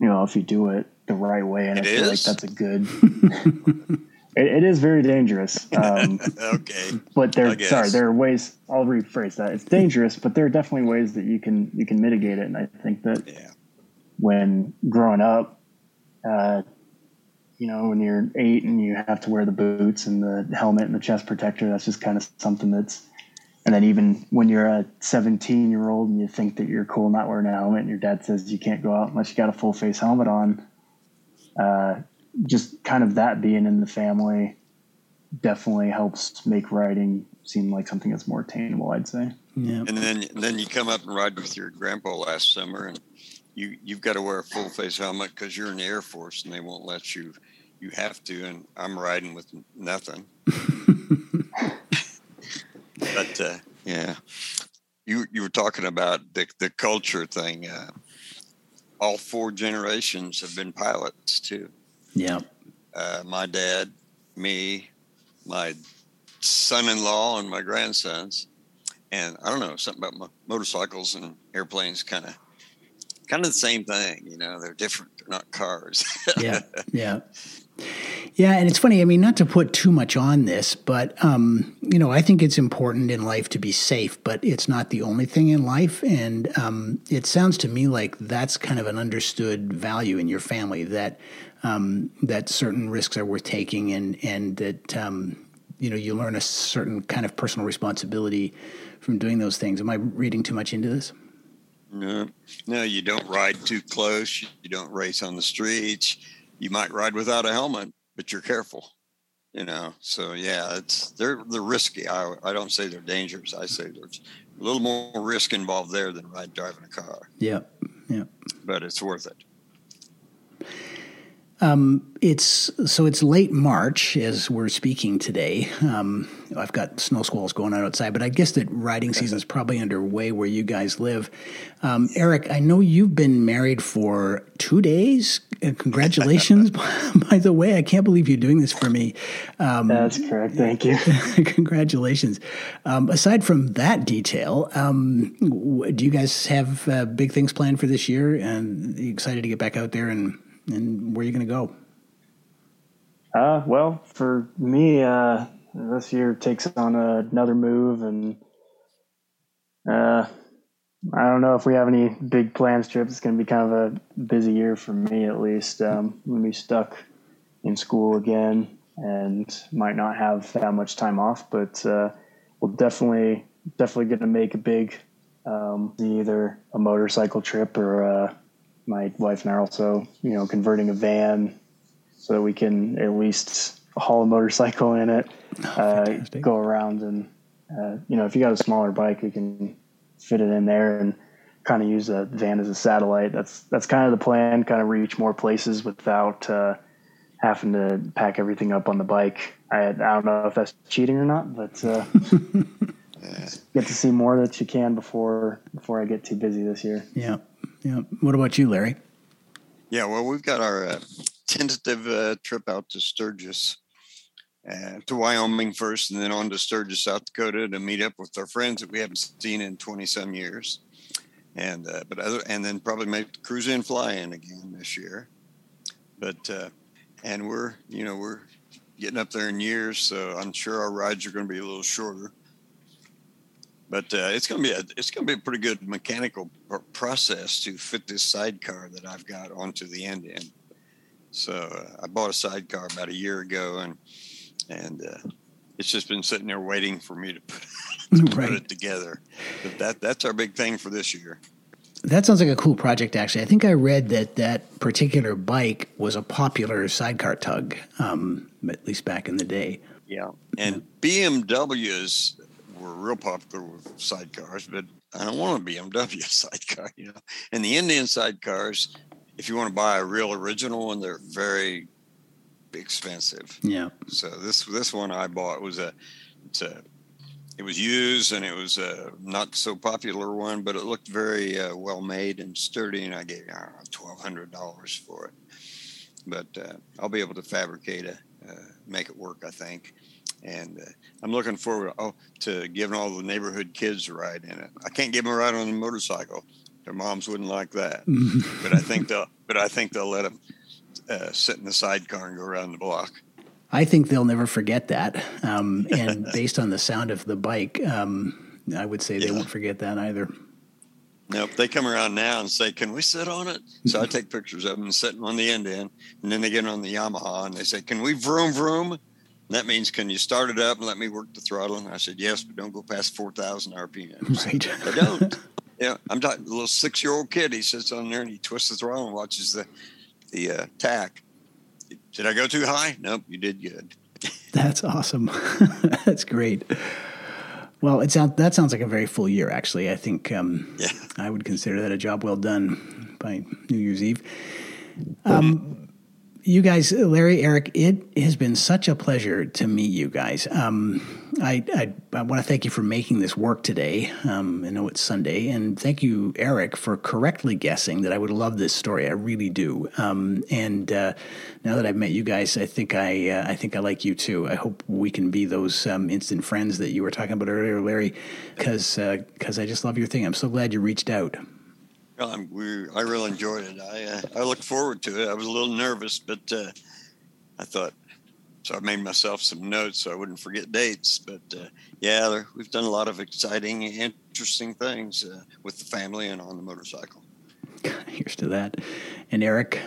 you know if you do it the right way, and It I feel like that's a good. it, it is very dangerous. Um, okay. but there, sorry, there are ways. I'll rephrase that. It's dangerous, but there are definitely ways that you can you can mitigate it. And I think that Yeah. when growing up, uh, you know, when you're eight and you have to wear the boots and the helmet and the chest protector, that's just kind of something that's. And then even when you're a 17 year old and you think that you're cool not wearing a helmet, and your dad says you can't go out unless you got a full face helmet on, uh, just kind of that being in the family definitely helps make riding seem like something that's more attainable. I'd say. Yeah. And then then you come up and ride with your grandpa last summer, and you you've got to wear a full face helmet because you're in the Air Force and they won't let you. You have to, and I'm riding with nothing. but uh, yeah, you you were talking about the the culture thing. Uh, all four generations have been pilots too. Yeah. Uh, my dad, me, my son-in-law, and my grandsons. And I don't know something about mo- motorcycles and airplanes. Kind of, kind of the same thing. You know, they're different. They're not cars. yeah, yeah, yeah. And it's funny. I mean, not to put too much on this, but um, you know, I think it's important in life to be safe, but it's not the only thing in life. And um, it sounds to me like that's kind of an understood value in your family that um, that certain risks are worth taking, and and that um, you know you learn a certain kind of personal responsibility from doing those things. Am I reading too much into this? no, no, you don't ride too close. You don't race on the streets. You might ride without a helmet, but you're careful. You know, so yeah, it's they're they're risky. I I don't say they're dangerous. I say there's a little more risk involved there than ride driving a car, Yeah, yeah. but it's worth it. It's so it's late March as we're speaking today. Um, I've got snow squalls going on outside, but I guess that riding season is probably underway where you guys live. Um, Eric, I know you've been married for two days. Uh, congratulations, by the way. I can't believe you're doing this for me. Um, That's correct. Thank you. congratulations. Um, aside from that detail, um, do you guys have uh, big things planned for this year? And are you excited to get back out there and and where are you going to go? Uh, well, for me, uh, this year takes on another move, and uh, I don't know if we have any big plans trips. It's going to be kind of a busy year for me, at least. Um, I'm going to be stuck in school again, and might not have that much time off, but uh, we'll definitely definitely going to make a big um, either a motorcycle trip or uh, my wife and I are also you know converting a van so that we can at least haul a motorcycle in it, uh, go around, and uh, you know, if you got a smaller bike, we can fit it in there and kind of use a van as a satellite. That's that's kind of the plan. Kind of reach more places without uh, having to pack everything up on the bike. I, I don't know if that's cheating or not, but uh, get to see more that you can before before I get too busy this year. Yeah, yeah. What about you, Larry? Yeah, well, we've got our uh, tentative uh, trip out to Sturgis, uh, to Wyoming first, and then on to Sturgis, South Dakota, to meet up with our friends that we haven't seen in twenty some years, and uh, but other, and then probably make cruise in, fly in again this year. But uh, and we're you know we're getting up there in years, so I'm sure our rides are going to be a little shorter. But uh, it's going to be a it's to be a pretty good mechanical pr- process to fit this sidecar that I've got onto the Indian. So uh, I bought a sidecar about a year ago, and and uh, it's just been sitting there waiting for me to put, to put Right. it together. But that that's our big thing for this year. That sounds like a cool project, actually. I think I read that that particular bike was a popular sidecar tug, um, at least back in the day. Yeah. And BMWs were real popular with sidecars, but I don't want a BMW sidecar, you know. And the Indian sidecars, if you want to buy a real original one, they're very expensive. Yeah. So this this one I bought was a it's a it was used and it was a not so popular one, but it looked very uh, well made and sturdy, and I gave I don't know twelve hundred dollars for it. But uh, I'll be able to fabricate a uh, make it work, I think. and uh, I'm looking forward oh, to giving all the neighborhood kids a ride in it. I can't give them a ride on the motorcycle; their moms wouldn't like that. but I think they'll, but I think they'll let them uh, sit in the sidecar and go around the block. I think they'll never forget that. Um, and based on the sound of the bike, um, I would say they yeah. won't forget that either. Nope. They come around now and say, Can we sit on it? So I take pictures of them sitting on the Indian. And then they get on the Yamaha and they say, Can we vroom vroom? And that means, Can you start it up and let me work the throttle? And I said, Yes, but don't go past 4,000 RPM. Right. I don't. yeah. I'm talking a little six year old kid. He sits on there and he twists the throttle and watches the, the uh, tach. Did I go too high? Nope. You did good. That's awesome. That's great. Well, it sounds that sounds like a very full year. Actually, I think um, yeah. I would consider that a job well done by New Year's Eve. Um, you guys, Larry, Eric, it has been such a pleasure to meet you guys. Um, I, I, I, want to thank you for making this work today. Um, I know it's Sunday, and thank you, Eric, for correctly guessing that I would love this story. I really do. Um, and uh, now that I've met you guys, I think I, uh, I think I like you too. I hope we can be those um, instant friends that you were talking about earlier, Larry, because because uh, I just love your thing. I'm so glad you reached out. Well, we, I really enjoyed it. I uh, I look forward to it. I was a little nervous, but uh, I thought so. I made myself some notes so I wouldn't forget dates. But uh, yeah, there, we've done a lot of exciting, interesting things uh, with the family and on the motorcycle. Here's to that. And Eric,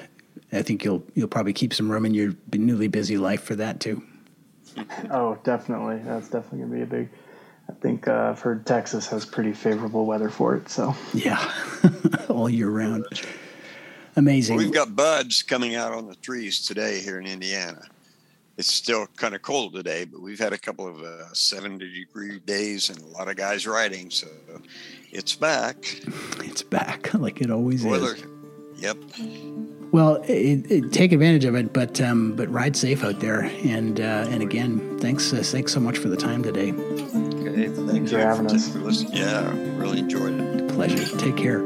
I think you'll you'll probably keep some room in your newly busy life for that too. oh, definitely. That's definitely gonna be a big I think uh, I've heard Texas has pretty favorable weather for it. So yeah, all year round. Amazing. Well, we've got buds coming out on the trees today here in Indiana. It's still kind of cold today, but we've had a couple of uh, 70 degree days and a lot of guys riding. So it's back. It's back like it always Weather. is. Yep. Well, it, it, take advantage of it, but um, but ride safe out there. And uh, and again, thanks uh, thanks so much for the time today. Okay, thanks for having us. For listening. Yeah, I really enjoyed it. Pleasure. Take care.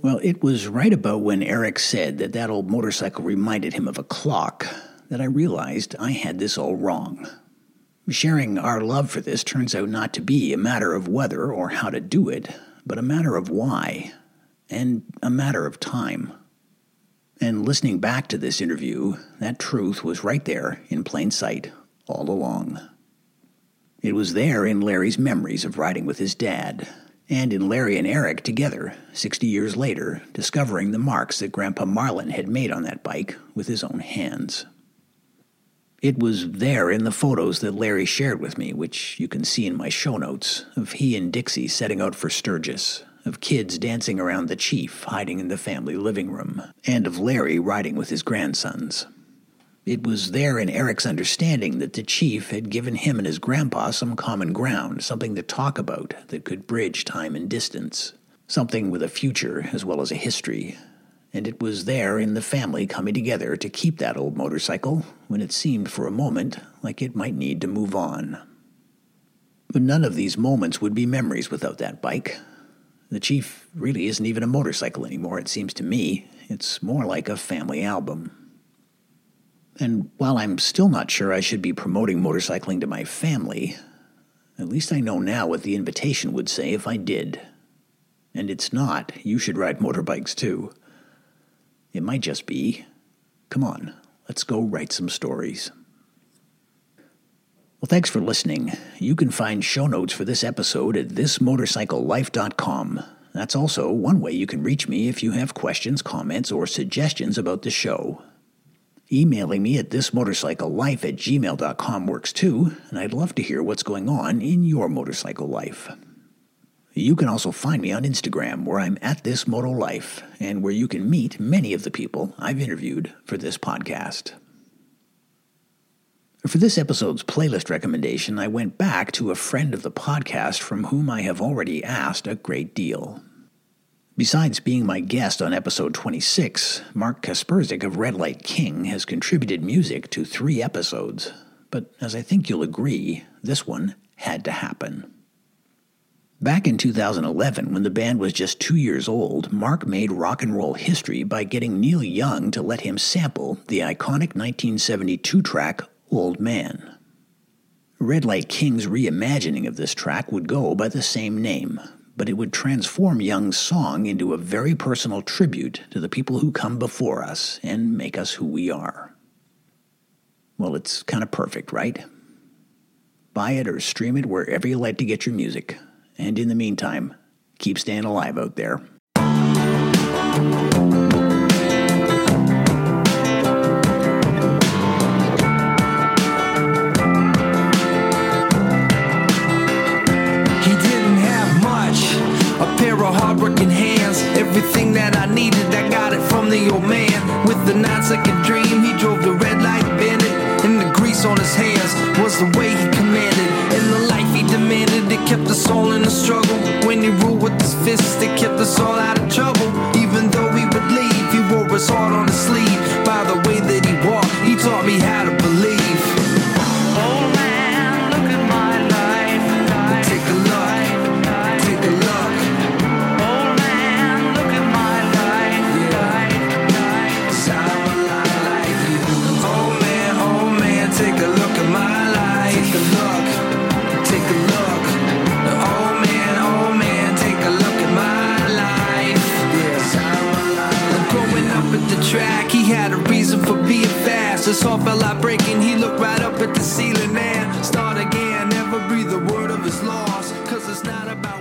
Well, it was right about when Eric said that that old motorcycle reminded him of a clock that I realized I had this all wrong. Sharing our love for this turns out not to be a matter of whether or how to do it, but a matter of why, and a matter of time. And listening back to this interview, that truth was right there in plain sight all along. It was there in Larry's memories of riding with his dad, and in Larry and Eric together, 60 years later, discovering the marks that Grandpa Marlin had made on that bike with his own hands. It was there in the photos that Larry shared with me, which you can see in my show notes, of he and Dixie setting out for Sturgis, of kids dancing around the chief hiding in the family living room, and of Larry riding with his grandsons. It was there in Eric's understanding that the chief had given him and his grandpa some common ground, something to talk about that could bridge time and distance, something with a future as well as a history, and it was there in the family coming together to keep that old motorcycle when it seemed for a moment like it might need to move on. But none of these moments would be memories without that bike. The Chief really isn't even a motorcycle anymore, it seems to me. It's more like a family album. And while I'm still not sure I should be promoting motorcycling to my family, at least I know now what the invitation would say if I did. And it's not, you should ride motorbikes too. It might just be, come on, let's go write some stories. Well, thanks for listening. You can find show notes for this episode at thismotorcyclelife.com. That's also one way you can reach me if you have questions, comments, or suggestions about the show. Emailing me at thismotorcyclelife at gmail.com works too, and I'd love to hear what's going on in your motorcycle life. You can also find me on Instagram, where I'm at This Moto Life, and where you can meet many of the people I've interviewed for this podcast. For this episode's playlist recommendation, I went back to a friend of the podcast from whom I have already asked a great deal. Besides being my guest on episode 26, Mark Kasprzyk of Red Light King has contributed music to three episodes. But as I think you'll agree, this one had to happen. Back in 2011, when the band was just two years old, Mark made rock and roll history by getting Neil Young to let him sample the iconic 1972 track Old Man. Red Light King's reimagining of this track would go by the same name, but it would transform Young's song into a very personal tribute to the people who come before us and make us who we are. Well, it's kind of perfect, right? Buy it or stream it wherever you like to get your music. And in the meantime, keep staying alive out there. He didn't have much, a pair of hardworking hands. Everything that I needed, I got it from the old man. With the nine second dream, he drove the red light bandit. And the grease on his hands was the way he it kept us all in a struggle. When he ruled with his fists, it kept us all out of trouble. Even though he would leave, he wore his heart on his sleeve. By the way that he walked, he taught me how to fast. His heart felt like breaking, he looked right up at the ceiling and start again. Never breathe a word of his loss. Cause it's not about.